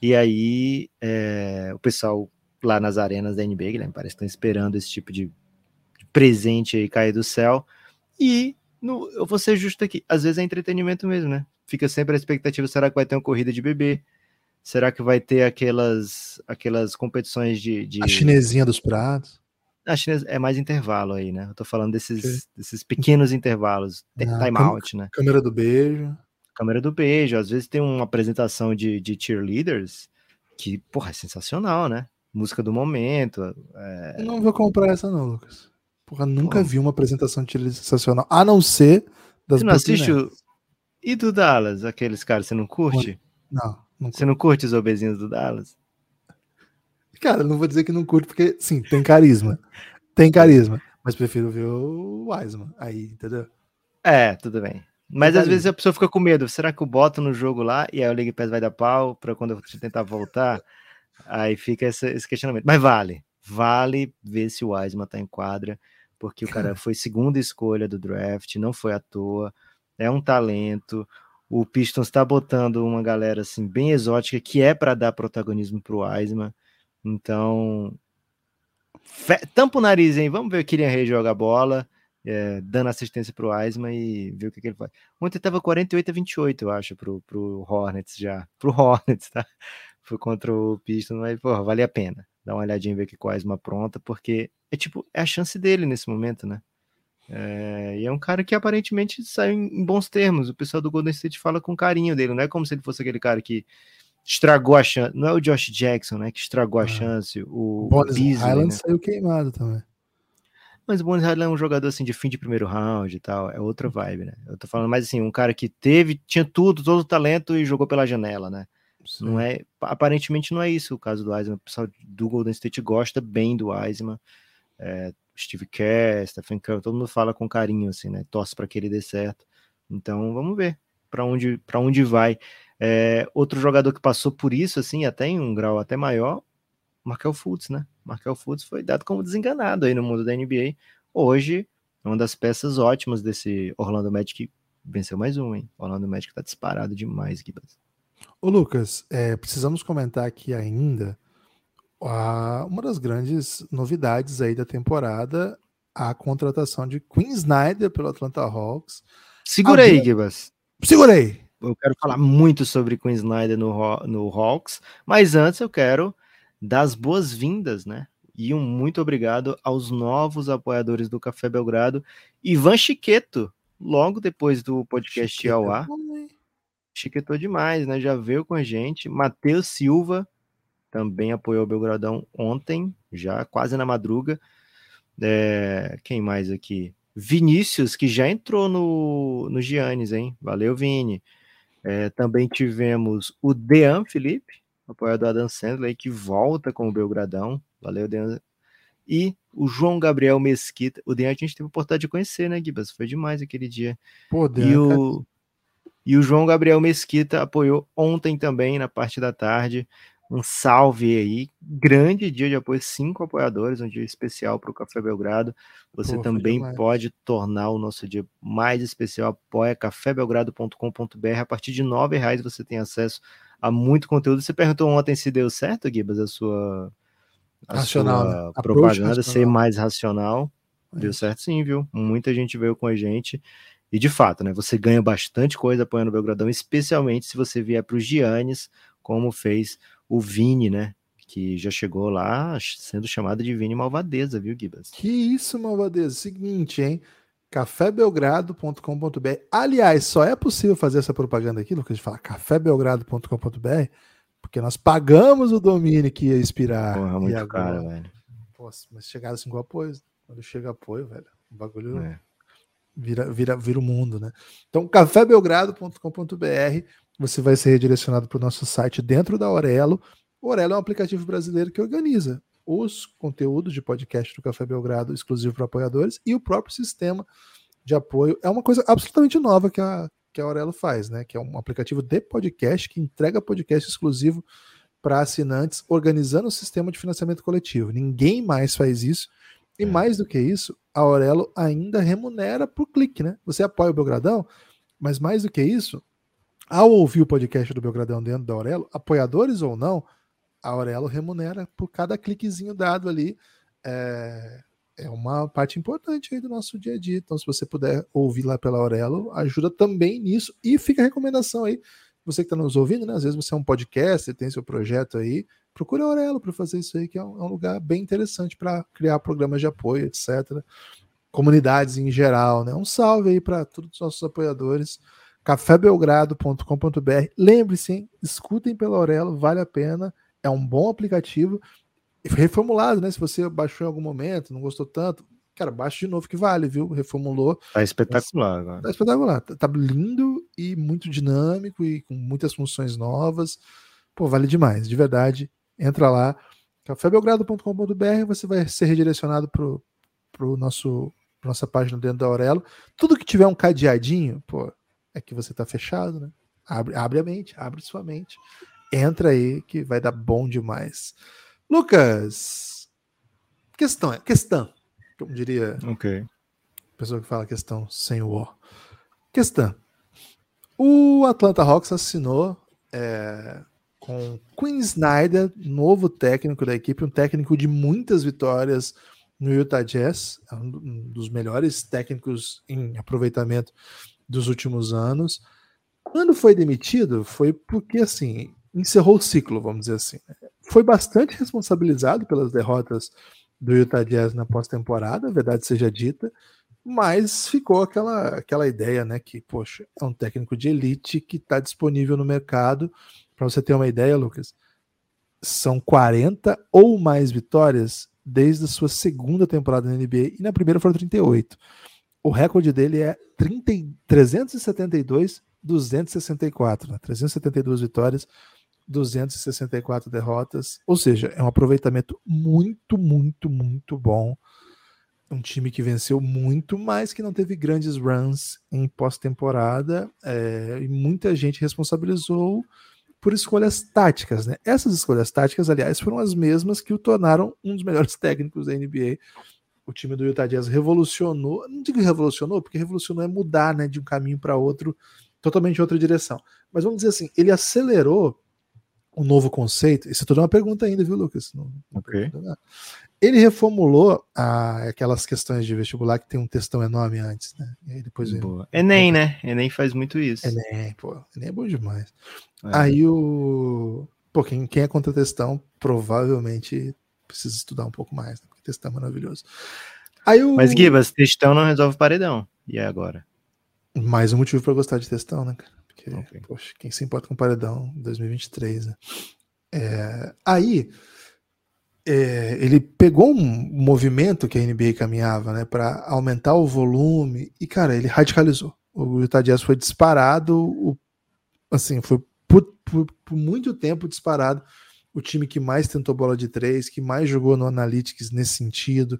E aí, é, o pessoal lá nas arenas da NBA, Guilherme, parece que estão esperando esse tipo de de presente aí cair do céu. E no, eu vou ser justo aqui, às vezes é entretenimento mesmo, né? Fica sempre a expectativa, será que vai ter uma corrida de bebê? Será que vai ter aquelas aquelas competições de, de A chinesinha dos pratos. Acho que é mais intervalo aí, né? Eu tô falando desses, desses pequenos intervalos. Ah, time out, né? Câmera do beijo. Câmera do beijo. Às vezes tem uma apresentação de, de cheerleaders que, porra, é sensacional, né? Música do momento. É... Eu não vou comprar essa, não, Lucas. Porra, nunca Pô. vi uma apresentação de sensacional, a não ser das Você não assiste o... E do Dallas, aqueles caras, você não curte? Não. não você não curte os obesinhos do Dallas? Cara, não vou dizer que não curto, porque sim, tem carisma. tem carisma. Mas prefiro ver o Wiseman aí, entendeu? É, tudo bem. Mas às vezes a pessoa fica com medo. Será que eu boto no jogo lá e aí o League Pass vai dar pau para quando eu tentar voltar? Aí fica esse, esse, questionamento. Mas vale. Vale ver se o Wiseman tá em quadra, porque o cara foi segunda escolha do draft, não foi à toa. É um talento. O Pistons está botando uma galera assim bem exótica que é para dar protagonismo pro Wiseman. Então, tampa o nariz, hein? Vamos ver o Kylian Rey joga a bola, é, dando assistência pro Eisman e ver o que, que ele faz. Ontem tava 48 a 28, eu acho, pro, pro Hornets já. Pro Hornets, tá? Foi contra o Pistons, mas, porra, vale a pena. Dá uma olhadinha e ver o que o pronta, porque é tipo, é a chance dele nesse momento, né? É, e é um cara que aparentemente saiu em bons termos. O pessoal do Golden State fala com carinho dele, não é como se ele fosse aquele cara que estragou a chance. Não é o Josh Jackson, né? Que estragou a ah. chance. O Bones Highland né? saiu queimado também. Mas o Bones Highland é um jogador assim de fim de primeiro round e tal. É outra vibe, né? Eu tô falando mais assim, um cara que teve, tinha tudo, todo o talento e jogou pela janela, né? Sim. Não é, aparentemente não é isso o caso do Eisman. O pessoal do Golden State gosta bem do Eisman. É, Steve Kerr, Stephen Curry, todo mundo fala com carinho, assim, né? Torce para que ele dê certo. Então, vamos ver para onde, para onde vai. É, outro jogador que passou por isso, assim, até em um grau até maior, Markel Fultz, né? Markel Fultz foi dado como desenganado aí no mundo da NBA. Hoje, uma das peças ótimas desse Orlando Magic venceu mais um, hein? Orlando Magic tá disparado demais, Gibas. Ô Lucas, é, precisamos comentar aqui ainda a, uma das grandes novidades aí da temporada, a contratação de Queen Snyder pelo Atlanta Hawks. Segura aí, Gibas. Segurei eu quero falar muito sobre Queen Snyder no, no Hawks, mas antes eu quero dar as boas-vindas, né? E um muito obrigado aos novos apoiadores do Café Belgrado. Ivan Chiqueto, logo depois do podcast Chiqueto. ao ar. Chiquetou demais, né? Já veio com a gente. Matheus Silva também apoiou o Belgradão ontem, já quase na madruga. É, quem mais aqui? Vinícius, que já entrou no, no Giannis, hein? Valeu, Vini. É, também tivemos o Dean Felipe, apoiador Adam Sandler, que volta com o Belgradão. Valeu, Dean. E o João Gabriel Mesquita. O Dean a gente teve a oportunidade de conhecer, né, Gibas? Foi demais aquele dia. Pô, Dean, e, o, e o João Gabriel Mesquita apoiou ontem também, na parte da tarde. Um salve aí, grande dia de apoio, cinco apoiadores, um dia especial para o Café Belgrado. Você Pô, também pode tornar o nosso dia mais especial. Apoia cafébelgrado.com.br. A partir de nove reais você tem acesso a muito conteúdo. Você perguntou ontem se deu certo, Gibas, a sua, a racional, sua né? propaganda ser mais racional. É deu certo sim, viu? Muita gente veio com a gente. E de fato, né? Você ganha bastante coisa apoiando o Belgradão, especialmente se você vier para os Giannis, como fez o Vini, né? Que já chegou lá sendo chamado de Vini Malvadeza, viu, Gibas? Que isso, Malvadeza? Seguinte, hein? cafébelgrado.com.br. Aliás, só é possível fazer essa propaganda aqui, Lucas, de falar cafébelgrado.com.br, porque nós pagamos o domínio que ia expirar. Porra, muito agora... caro, velho. Poxa, mas chegaram assim com apoio. Quando chega apoio, velho, o bagulho é. Vira, vira, vira o mundo, né? Então, cafébelgrado.com.br você vai ser redirecionado para o nosso site dentro da Aurelo. O é um aplicativo brasileiro que organiza os conteúdos de podcast do Café Belgrado exclusivo para apoiadores e o próprio sistema de apoio. É uma coisa absolutamente nova que a, que a Aurelo faz, né? Que é um aplicativo de podcast que entrega podcast exclusivo para assinantes, organizando o sistema de financiamento coletivo. Ninguém mais faz isso. E é. mais do que isso, a Aurelo ainda remunera por clique, né? Você apoia o Belgradão, mas mais do que isso, ao ouvir o podcast do Belgradão dentro da Aurelo, apoiadores ou não, a Aurelo remunera por cada cliquezinho dado ali. É, é uma parte importante aí do nosso dia a dia. Então, se você puder ouvir lá pela Aurelo, ajuda também nisso. E fica a recomendação aí, você que está nos ouvindo, né? Às vezes você é um podcast, tem seu projeto aí, procura a Aurelo para fazer isso aí, que é um, é um lugar bem interessante para criar programas de apoio, etc. Comunidades em geral, né? Um salve aí para todos os nossos apoiadores. cafébelgrado.com.br. Lembre-se, escutem pela Aurelo, vale a pena. É um bom aplicativo. Reformulado, né? Se você baixou em algum momento, não gostou tanto, cara, baixa de novo que vale, viu? Reformulou. Tá espetacular agora. Tá espetacular. Tá, tá lindo e muito dinâmico e com muitas funções novas. Pô, vale demais, de verdade. Entra lá, cafébelgrado.com.br, você vai ser redirecionado pro, pro nosso nossa página dentro da Aurelo. Tudo que tiver um cadeadinho, pô, é que você tá fechado, né? Abre, abre a mente, abre sua mente. Entra aí que vai dar bom demais. Lucas, questão, questão como diria ok a pessoa que fala questão sem o O. Questão. O Atlanta Hawks assinou é, com Quinn Snyder, novo técnico da equipe, um técnico de muitas vitórias no Utah Jazz, é um dos melhores técnicos em aproveitamento dos últimos anos. Quando foi demitido, foi porque assim encerrou o ciclo, vamos dizer assim. Foi bastante responsabilizado pelas derrotas do Utah Jazz na pós-temporada, verdade seja dita, mas ficou aquela, aquela ideia, né, que, poxa, é um técnico de elite que está disponível no mercado. Para você ter uma ideia, Lucas, são 40 ou mais vitórias desde a sua segunda temporada na NBA e na primeira foram 38. O recorde dele é 30, 372, 264, né? 372 vitórias, 264 derrotas, ou seja, é um aproveitamento muito, muito, muito bom. Um time que venceu muito, mas que não teve grandes runs em pós-temporada, é, e muita gente responsabilizou por escolhas táticas. Né? Essas escolhas táticas, aliás, foram as mesmas que o tornaram um dos melhores técnicos da NBA. O time do Utah Jazz revolucionou, não digo revolucionou, porque revolucionou é mudar né, de um caminho para outro, totalmente outra direção. Mas vamos dizer assim, ele acelerou um novo conceito. Isso é toda uma pergunta ainda, viu, Lucas? Não, ok. Ele reformulou a, aquelas questões de vestibular que tem um textão enorme antes, né? E aí depois Boa. Enem, né? Enem faz muito isso. Enem, pô. Enem é bom demais. É. Aí o. Pô, quem, quem é contra textão provavelmente precisa estudar um pouco mais, né? porque textão é maravilhoso. Aí o... Mas, Gibas, textão não resolve paredão. E agora? Mais um motivo para gostar de textão, né, cara? Porque, okay. poxa, quem se importa com paredão 2023, né? É, aí é, ele pegou um movimento que a NBA caminhava, né, para aumentar o volume e cara, ele radicalizou. O Utah Jazz foi disparado, o, assim, foi por, por, por, muito tempo disparado o time que mais tentou bola de três, que mais jogou no analytics nesse sentido,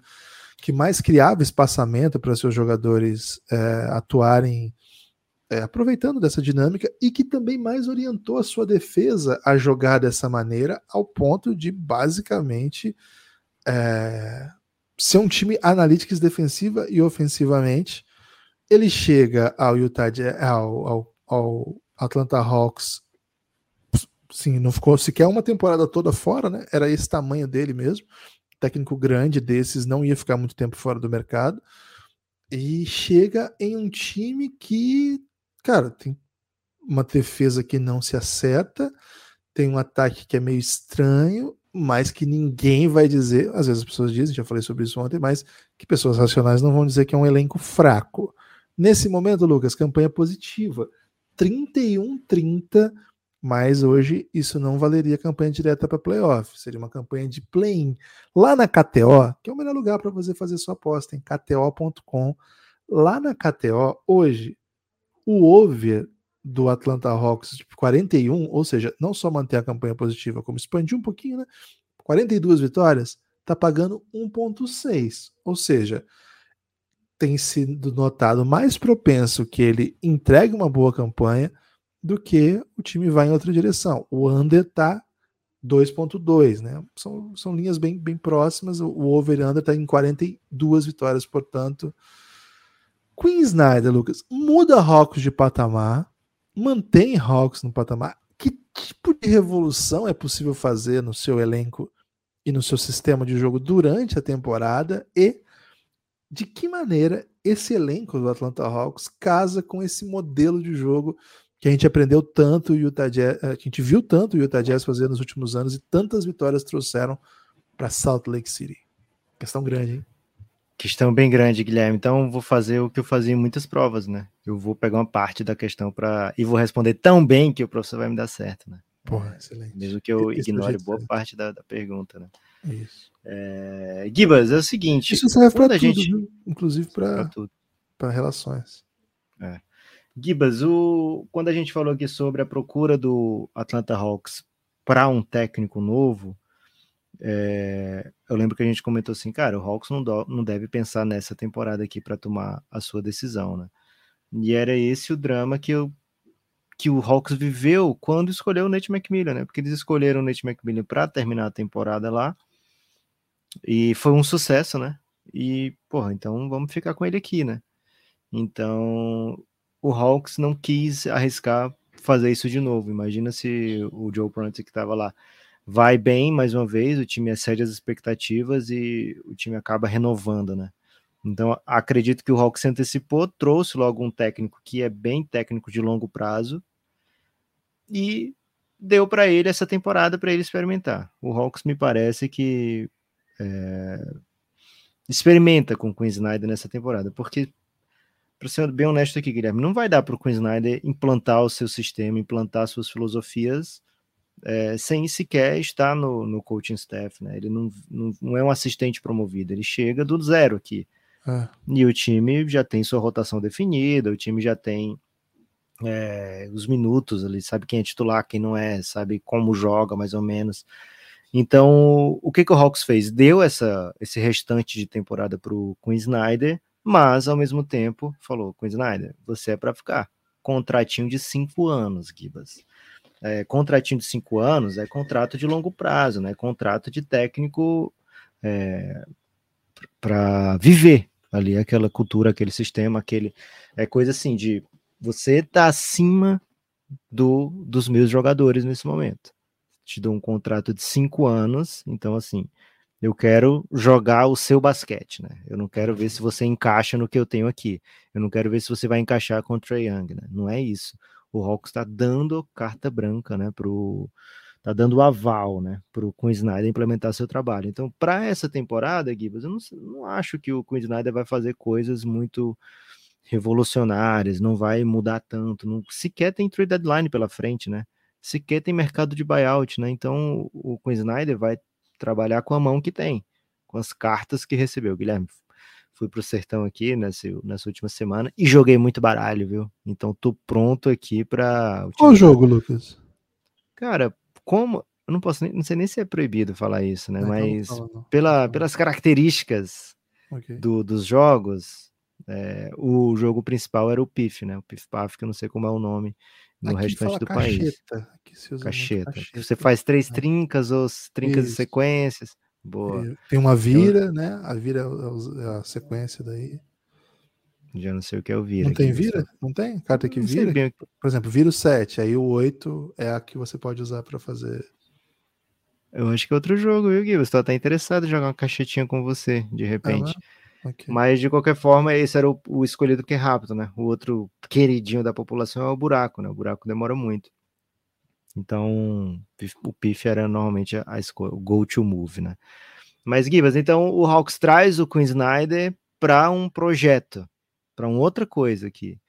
que mais criava espaçamento para seus jogadores é, atuarem é, aproveitando dessa dinâmica e que também mais orientou a sua defesa a jogar dessa maneira, ao ponto de basicamente é, ser um time analytics defensiva e ofensivamente. Ele chega ao Utah ao, ao, ao Atlanta Hawks, sim, não ficou sequer uma temporada toda fora, né? Era esse tamanho dele mesmo. Técnico grande desses não ia ficar muito tempo fora do mercado e chega em um time que cara, tem uma defesa que não se acerta, tem um ataque que é meio estranho, mas que ninguém vai dizer, às vezes as pessoas dizem, já falei sobre isso ontem, mas que pessoas racionais não vão dizer que é um elenco fraco. Nesse momento, Lucas, campanha positiva. 31-30, mas hoje isso não valeria campanha direta para playoff, seria uma campanha de play-in. Lá na KTO, que é o melhor lugar para você fazer sua aposta, em kto.com. Lá na KTO, hoje, o over do Atlanta Hawks, tipo 41, ou seja, não só manter a campanha positiva, como expandir um pouquinho, né? 42 vitórias, tá pagando 1.6, ou seja, tem sido notado mais propenso que ele entregue uma boa campanha do que o time vá em outra direção. O under tá 2.2, né? São, são linhas bem, bem próximas. O over under está em 42 vitórias, portanto, Queen Snyder, Lucas, muda Hawks de patamar, mantém Hawks no patamar. Que tipo de revolução é possível fazer no seu elenco e no seu sistema de jogo durante a temporada? E de que maneira esse elenco do Atlanta Hawks casa com esse modelo de jogo que a gente aprendeu tanto Utah Jazz, eh, que a gente viu tanto o Utah Jazz fazer nos últimos anos e tantas vitórias trouxeram para Salt Lake City. Questão grande, hein? Questão bem grande, Guilherme. Então vou fazer o que eu fazia em muitas provas, né? Eu vou pegar uma parte da questão para e vou responder tão bem que o professor vai me dar certo, né? Porra, excelente. Mesmo que eu Esse ignore boa certo. parte da, da, pergunta, né? Isso. É... Gibas, é o seguinte. Isso serve para tudo, gente... viu? inclusive para relações. É. Gibas, o... quando a gente falou aqui sobre a procura do Atlanta Hawks para um técnico novo, é, eu lembro que a gente comentou assim, cara, o Hawks não, do, não deve pensar nessa temporada aqui para tomar a sua decisão, né? E era esse o drama que, eu, que o Hawks viveu quando escolheu o Nate McMillan, né? Porque eles escolheram o Nate McMillan para terminar a temporada lá e foi um sucesso, né? E, porra, então vamos ficar com ele aqui, né? Então, o Hawks não quis arriscar fazer isso de novo. Imagina se o Joe Prunty que estava lá vai bem mais uma vez, o time excede as expectativas e o time acaba renovando, né? Então, acredito que o Hawks antecipou, trouxe logo um técnico que é bem técnico de longo prazo e deu para ele essa temporada para ele experimentar. O Hawks me parece que é, experimenta com o Queen Snyder nessa temporada, porque para ser bem honesto aqui, Guilherme, não vai dar para o Queen Snyder implantar o seu sistema, implantar suas filosofias é, sem sequer estar no, no coaching staff, né? Ele não, não, não, é um assistente promovido, ele chega do zero aqui. É. E o time já tem sua rotação definida, o time já tem é, os minutos ali, sabe quem é titular, quem não é, sabe como joga mais ou menos. Então, o que, que o Hawks fez? Deu essa, esse restante de temporada para o Queen Snyder, mas ao mesmo tempo falou: Queen Snyder, você é para ficar. Contratinho de cinco anos, Gibas é, contratinho de cinco anos é contrato de longo prazo, né? Contrato de técnico é, para viver ali aquela cultura, aquele sistema, aquele é coisa assim de você tá acima do dos meus jogadores nesse momento. Te dou um contrato de cinco anos, então assim eu quero jogar o seu basquete, né? Eu não quero ver se você encaixa no que eu tenho aqui. Eu não quero ver se você vai encaixar com o Trae Young, né? Não é isso o Hawks está dando carta branca, né, pro tá dando aval, né, pro Queen Snyder implementar seu trabalho. Então, para essa temporada, Gibbs, eu não, não acho que o Queen Snyder vai fazer coisas muito revolucionárias, não vai mudar tanto, não, sequer tem trade deadline pela frente, né? Sequer tem mercado de buyout, né? Então, o Queen Snyder vai trabalhar com a mão que tem, com as cartas que recebeu. Guilherme, fui pro sertão aqui nessa, nessa última semana e joguei muito baralho, viu? Então tô pronto aqui para. Qual jogo, Lucas? Cara, como. Eu não posso nem, não sei nem se é proibido falar isso, né? É, Mas não, não, Pela, pelas características okay. do, dos jogos, é, o jogo principal era o PIF, né? O PIF PAF, que eu não sei como é o nome no Aqui restante do cacheta. país. Cacheta. cacheta. Você faz três é. trincas ou trincas isso. e sequências. Boa. Tem uma vira, eu... né? A vira é, é a sequência daí. Já não sei o que é o vira. Não tem vira? Não tem? Carta que vira? Bem... Por exemplo, vira o 7, aí o 8 é a que você pode usar para fazer. Eu acho que é outro jogo, viu, Gui? Você tá até interessado em jogar uma caixetinha com você, de repente. Ah, okay. Mas, de qualquer forma, esse era o, o, escolhido que é rápido, né? O outro queridinho da população é o buraco, né? O buraco demora muito. Então, o PIF era normalmente a escolha, o go-to move, né? Mas, Gibas, então o Hawks traz o Queen Snyder para um projeto, para uma outra coisa aqui.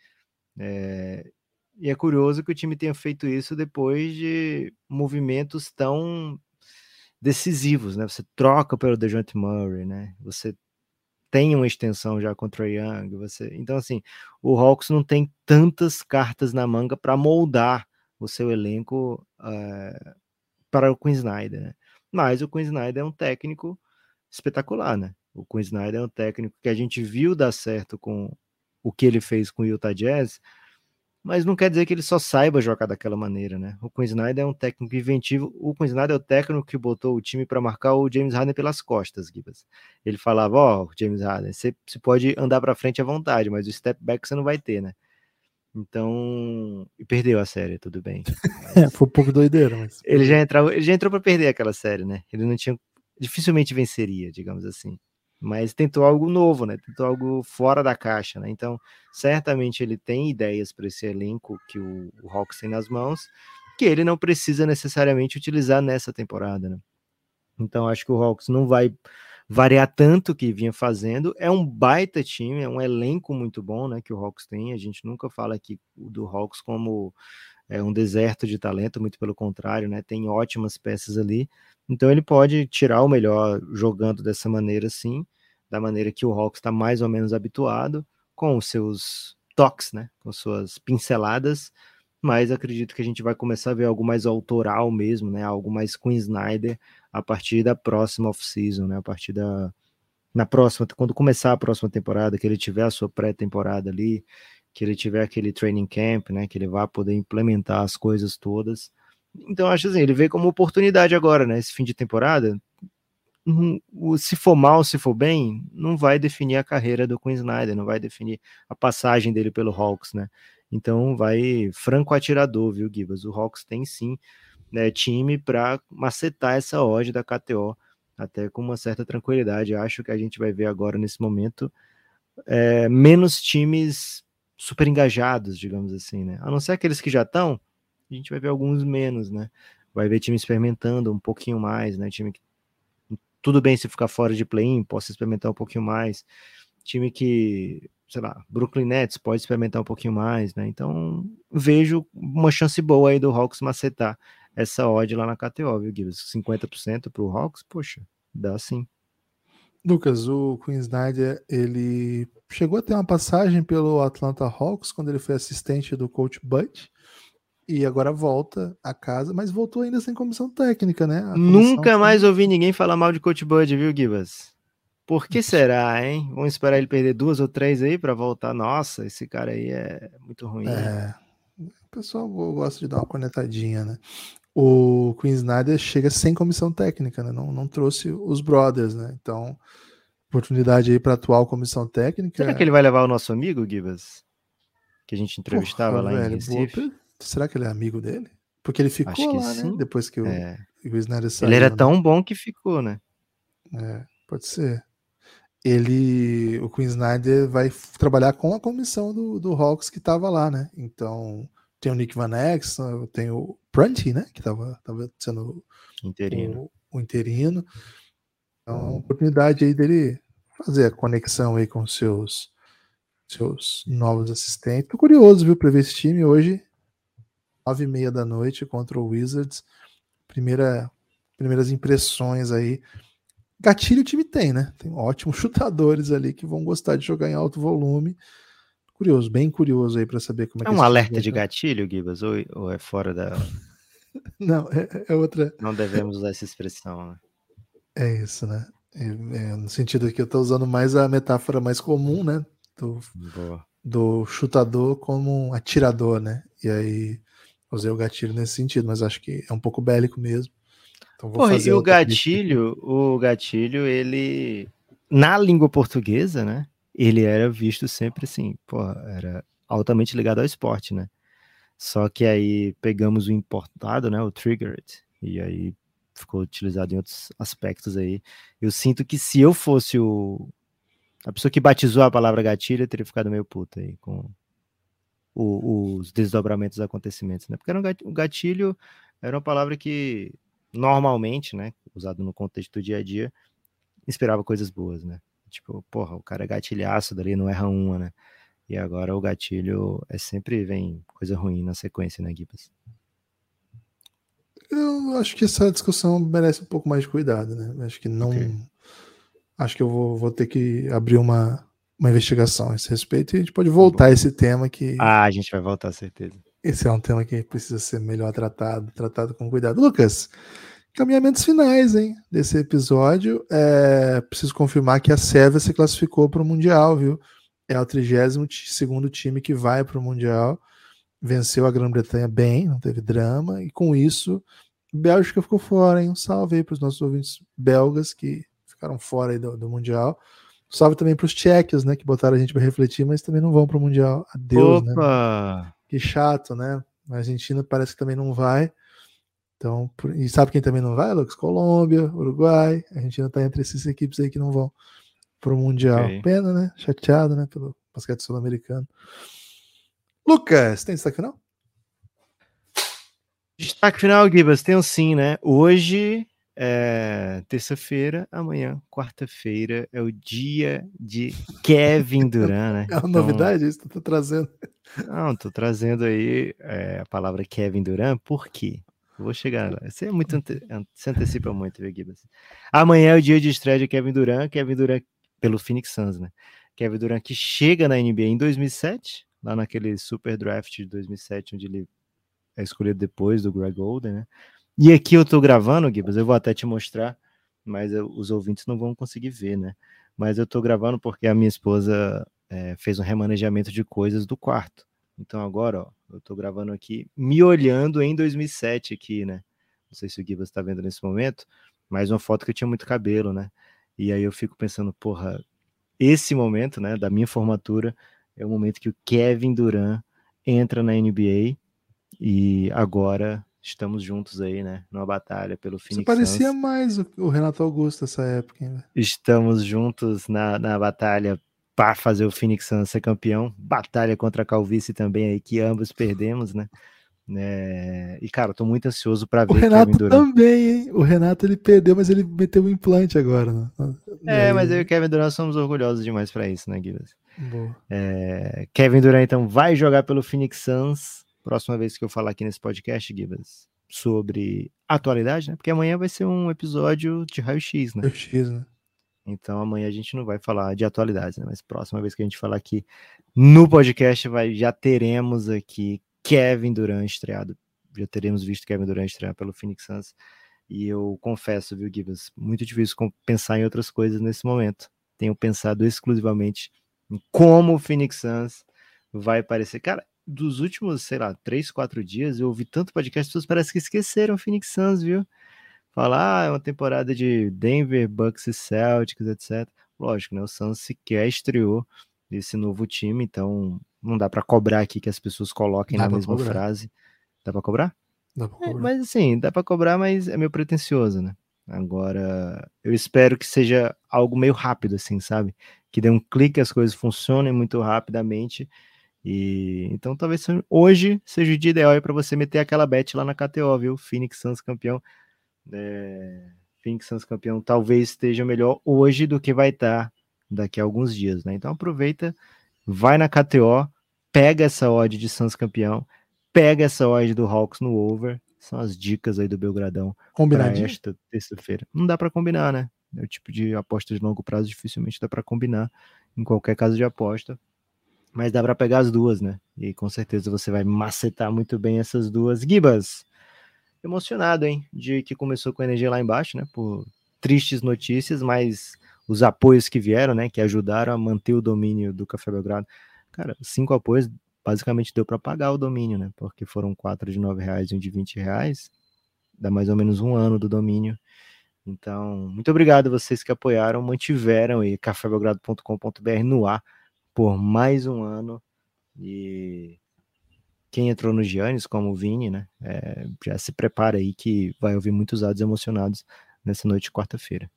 É, e é curioso que o time tenha feito isso depois de movimentos tão decisivos, né? Você troca pelo DeJounte Murray, né? Você tem uma extensão já contra o Young, você... Então, assim, o Hawks não tem tantas cartas na manga para moldar o seu elenco uh, para o Queen Snyder, né? Mas o Queen Snyder é um técnico espetacular, né? O Queen Snyder é um técnico que a gente viu dar certo com o que ele fez com o Utah Jazz, mas não quer dizer que ele só saiba jogar daquela maneira, né? O Queen Snyder é um técnico inventivo. O Queen Snyder é o técnico que botou o time para marcar o James Harden pelas costas, Gibas. Ele falava: Ó, oh, James Harden, você pode andar para frente à vontade, mas o step back você não vai ter, né? Então, e perdeu a série, tudo bem. É, foi um pouco doideiro, mas ele já entrou, ele já entrou para perder aquela série, né? Ele não tinha dificilmente venceria, digamos assim. mas tentou algo novo, né? Tentou algo fora da caixa, né? Então, certamente ele tem ideias para esse elenco que o, o Hawks tem nas mãos, que ele não precisa necessariamente utilizar nessa temporada, né? Então, acho que o Hawks não vai variar tanto que vinha fazendo. É um baita time, é um elenco muito bom, né? Que o Hawks tem. A gente nunca fala aqui do Hawks como é um deserto de talento, muito pelo contrário, né? Tem ótimas peças ali. Então ele pode tirar o melhor jogando dessa maneira, sim, da maneira que o Hawks está mais ou menos habituado, com os seus toques, né? Com suas pinceladas. Mas acredito que a gente vai começar a ver algo mais autoral mesmo, né? Algo mais com Snyder a partir da próxima off-season, né? A partir da na próxima, quando começar a próxima temporada, que ele tiver a sua pré-temporada ali, que ele tiver aquele training camp, né, que ele vá poder implementar as coisas todas. Então acho assim, ele vê como oportunidade agora, né, esse fim de temporada. Se for mal, se for bem, não vai definir a carreira do Queen Snyder, não vai definir a passagem dele pelo Hawks, né? Então vai franco atirador, viu, Gibas? O Hawks tem sim né, time para macetar essa odd da KTO, até com uma certa tranquilidade. Acho que a gente vai ver agora nesse momento é, menos times super engajados, digamos assim, né? A não ser aqueles que já estão, a gente vai ver alguns menos, né? Vai ver time experimentando um pouquinho mais, né? Time que tudo bem se ficar fora de play-in, possa experimentar um pouquinho mais. Time que, sei lá, Brooklyn Nets pode experimentar um pouquinho mais, né? Então, vejo uma chance boa aí do Hawks macetar essa odd lá na KTO, viu, Gibbs? 50% para o Hawks, poxa, dá sim. Lucas, o Queen Snyder, ele chegou a ter uma passagem pelo Atlanta Hawks quando ele foi assistente do coach Bud e agora volta a casa, mas voltou ainda sem comissão técnica, né? Nunca mais ouvi ninguém falar mal de coach Bud, viu, Gibas? Por que será, hein? Vamos esperar ele perder duas ou três aí para voltar. Nossa, esse cara aí é muito ruim. É. O pessoal gosta de dar uma conectadinha, né? O Queen Snyder chega sem comissão técnica, né? não, não trouxe os brothers, né? Então, oportunidade aí para atual comissão técnica. Será que ele vai levar o nosso amigo, Gibas? Que a gente entrevistava Porra, lá velho, em Recife. Boa... Será que ele é amigo dele? Porque ele ficou lá, né? sim. né? Depois que o, é. o Snyder saiu. Ele era né? tão bom que ficou, né? É, pode ser. Ele, o Queen Snyder vai trabalhar com a comissão do, do Hawks que estava lá, né? Então, tem o Nick Van Exel, tem o Prunty, né? Que estava tava sendo interino. O, o interino. Então, uma oportunidade aí dele fazer a conexão aí com seus seus novos assistentes. Tô curioso, viu, para ver esse time hoje, nove e meia da noite contra o Wizards. Primeira, primeiras impressões aí. Gatilho o time tem, né? Tem ótimos chutadores ali que vão gostar de jogar em alto volume curioso, bem curioso aí para saber como é, é que É um alerta de gatilho, Gibas, ou, ou é fora da. Não, é, é, outra. Não devemos usar essa expressão, né? É isso, né? É, é, no sentido que eu estou usando mais a metáfora mais comum, né? Do, do chutador como um atirador, né? E aí usei o gatilho nesse sentido, mas acho que é um pouco bélico mesmo. Então vou fazer e o gatilho, o gatilho, ele na língua portuguesa, né? Ele era visto sempre assim, pô, era altamente ligado ao esporte, né? Só que aí pegamos o importado, né, o triggered, e aí ficou utilizado em outros aspectos aí. Eu sinto que se eu fosse o a pessoa que batizou a palavra gatilho, teria ficado meio puto aí com o, os desdobramentos dos acontecimentos, né? Porque era um gatilho, era uma palavra que normalmente, né, usado no contexto do dia a dia, inspirava coisas boas, né? Tipo, porra, o cara é gatilhaço dali, não erra uma, né? E agora o gatilho é sempre vem coisa ruim na sequência, né, Gibas? Eu acho que essa discussão merece um pouco mais de cuidado, né? Acho que não. Okay. Acho que eu vou, vou ter que abrir uma, uma investigação a esse respeito e a gente pode voltar a esse tema que. Ah, a gente vai voltar, certeza. Esse é um tema que precisa ser melhor tratado, tratado com cuidado. Lucas, Caminhamentos finais, hein, desse episódio. É, preciso confirmar que a Sérvia se classificou para o Mundial, viu? É o 32 time que vai para o Mundial. Venceu a Grã-Bretanha bem, não teve drama. E com isso, Bélgica ficou fora, hein? Um salve aí para os nossos ouvintes belgas que ficaram fora aí do, do Mundial. Salve também para os tchequios, né? Que botaram a gente para refletir, mas também não vão para o Mundial. Adeus, né? Opa! né? Que chato, né? A Argentina parece que também não vai. Então, e sabe quem também não vai, Lucas? Colômbia, Uruguai, a Argentina está entre essas equipes aí que não vão pro Mundial. Okay. Pena, né? Chateado, né? Pelo basquete sul-americano. Lucas, tem destaque final? Destaque final, Gibas, tem um sim, né? Hoje é terça-feira, amanhã, quarta-feira, é o dia de Kevin Durant, né? É uma então, novidade isso que tu tá trazendo. Não, tô trazendo aí é, a palavra Kevin Durant, por quê? Vou chegar lá. Você é muito ante... antecipa muito, viu, Gibas? Amanhã é o dia de estreia de Kevin Durant, Kevin Durant pelo Phoenix Suns, né? Kevin Durant que chega na NBA em 2007, lá naquele super draft de 2007, onde ele é escolhido depois do Greg Golden, né? E aqui eu tô gravando, Gibas, eu vou até te mostrar, mas eu, os ouvintes não vão conseguir ver, né? Mas eu tô gravando porque a minha esposa é, fez um remanejamento de coisas do quarto. Então agora, ó, eu tô gravando aqui, me olhando em 2007 aqui, né? Não sei se o Gibas tá vendo nesse momento, mas uma foto que eu tinha muito cabelo, né? E aí eu fico pensando, porra, esse momento, né, da minha formatura, é o momento que o Kevin Durant entra na NBA e agora estamos juntos aí, né? Numa batalha pelo Phoenix Você parecia Suns. mais o Renato Augusto nessa época, hein? Estamos juntos na, na batalha para fazer o Phoenix Suns ser campeão. Batalha contra a Calvície também aí, que ambos perdemos, né? É... E, cara, tô muito ansioso para ver o Renato também, hein? O Renato ele perdeu, mas ele meteu um implante agora, né? É, mas eu e o Kevin Durant somos orgulhosos demais para isso, né, Guilherme? É... Kevin Durant, então, vai jogar pelo Phoenix Suns. Próxima vez que eu falar aqui nesse podcast, Gibas, sobre atualidade, né? Porque amanhã vai ser um episódio de raio-x, né? Raio-x, né? Então amanhã a gente não vai falar de atualidades, né? Mas próxima vez que a gente falar aqui no podcast, vai, já teremos aqui Kevin Durant estreado. Já teremos visto Kevin Durant estrear pelo Phoenix Suns. E eu confesso, viu, Gibbs, muito difícil pensar em outras coisas nesse momento. Tenho pensado exclusivamente em como o Phoenix Suns vai aparecer. Cara, dos últimos, sei lá, três, quatro dias, eu ouvi tanto podcast, as pessoas parece que esqueceram o Phoenix Suns, viu? Falar, ah, é uma temporada de Denver, Bucks e Celtics, etc. Lógico, né? O Suns sequer estreou esse novo time, então não dá para cobrar aqui que as pessoas coloquem dá na mesma cobrar. frase. Dá para cobrar? Dá pra é, cobrar. É, mas assim, dá para cobrar, mas é meio pretencioso, né? Agora, eu espero que seja algo meio rápido, assim, sabe? Que dê um clique, as coisas funcionem muito rapidamente. E então talvez hoje seja o dia ideal para você meter aquela bet lá na KTO, viu? Phoenix Suns campeão. É... Phoenix campeão talvez esteja melhor hoje do que vai estar daqui a alguns dias, né? Então aproveita, vai na KTO, pega essa odd de Suns campeão, pega essa odd do Hawks no over. São as dicas aí do Belgradão para esta terça-feira. Não dá para combinar, né? É o tipo de aposta de longo prazo dificilmente dá para combinar em qualquer caso de aposta. Mas dá para pegar as duas, né? E com certeza você vai macetar muito bem essas duas. Gibas, emocionado, hein? De que começou com a energia lá embaixo, né? Por tristes notícias, mas os apoios que vieram, né? Que ajudaram a manter o domínio do Café Belgrado. Cara, cinco apoios basicamente deu para pagar o domínio, né? Porque foram quatro de nove reais e um de vinte reais, dá mais ou menos um ano do domínio. Então, muito obrigado a vocês que apoiaram, mantiveram aí cafébelgrado.com.br no ar por mais um ano e quem entrou no Giannis, como o Vini, né? É, já se prepara aí que vai ouvir muitos áudios emocionados nessa noite de quarta-feira.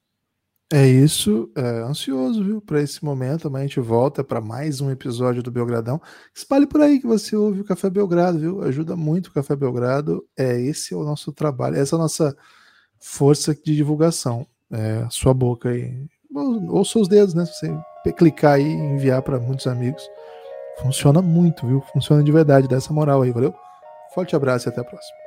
É isso, é, ansioso, viu, para esse momento. Amanhã a gente volta para mais um episódio do Belgradão. Espalhe por aí que você ouve o Café Belgrado, viu? Ajuda muito o Café Belgrado. É esse é o nosso trabalho, essa é a nossa força de divulgação. É, sua boca aí, ou, ou seus dedos, né? Se você clicar aí e enviar para muitos amigos, funciona muito, viu? Funciona de verdade. Dessa moral aí, valeu? Forte abraço e até a próxima.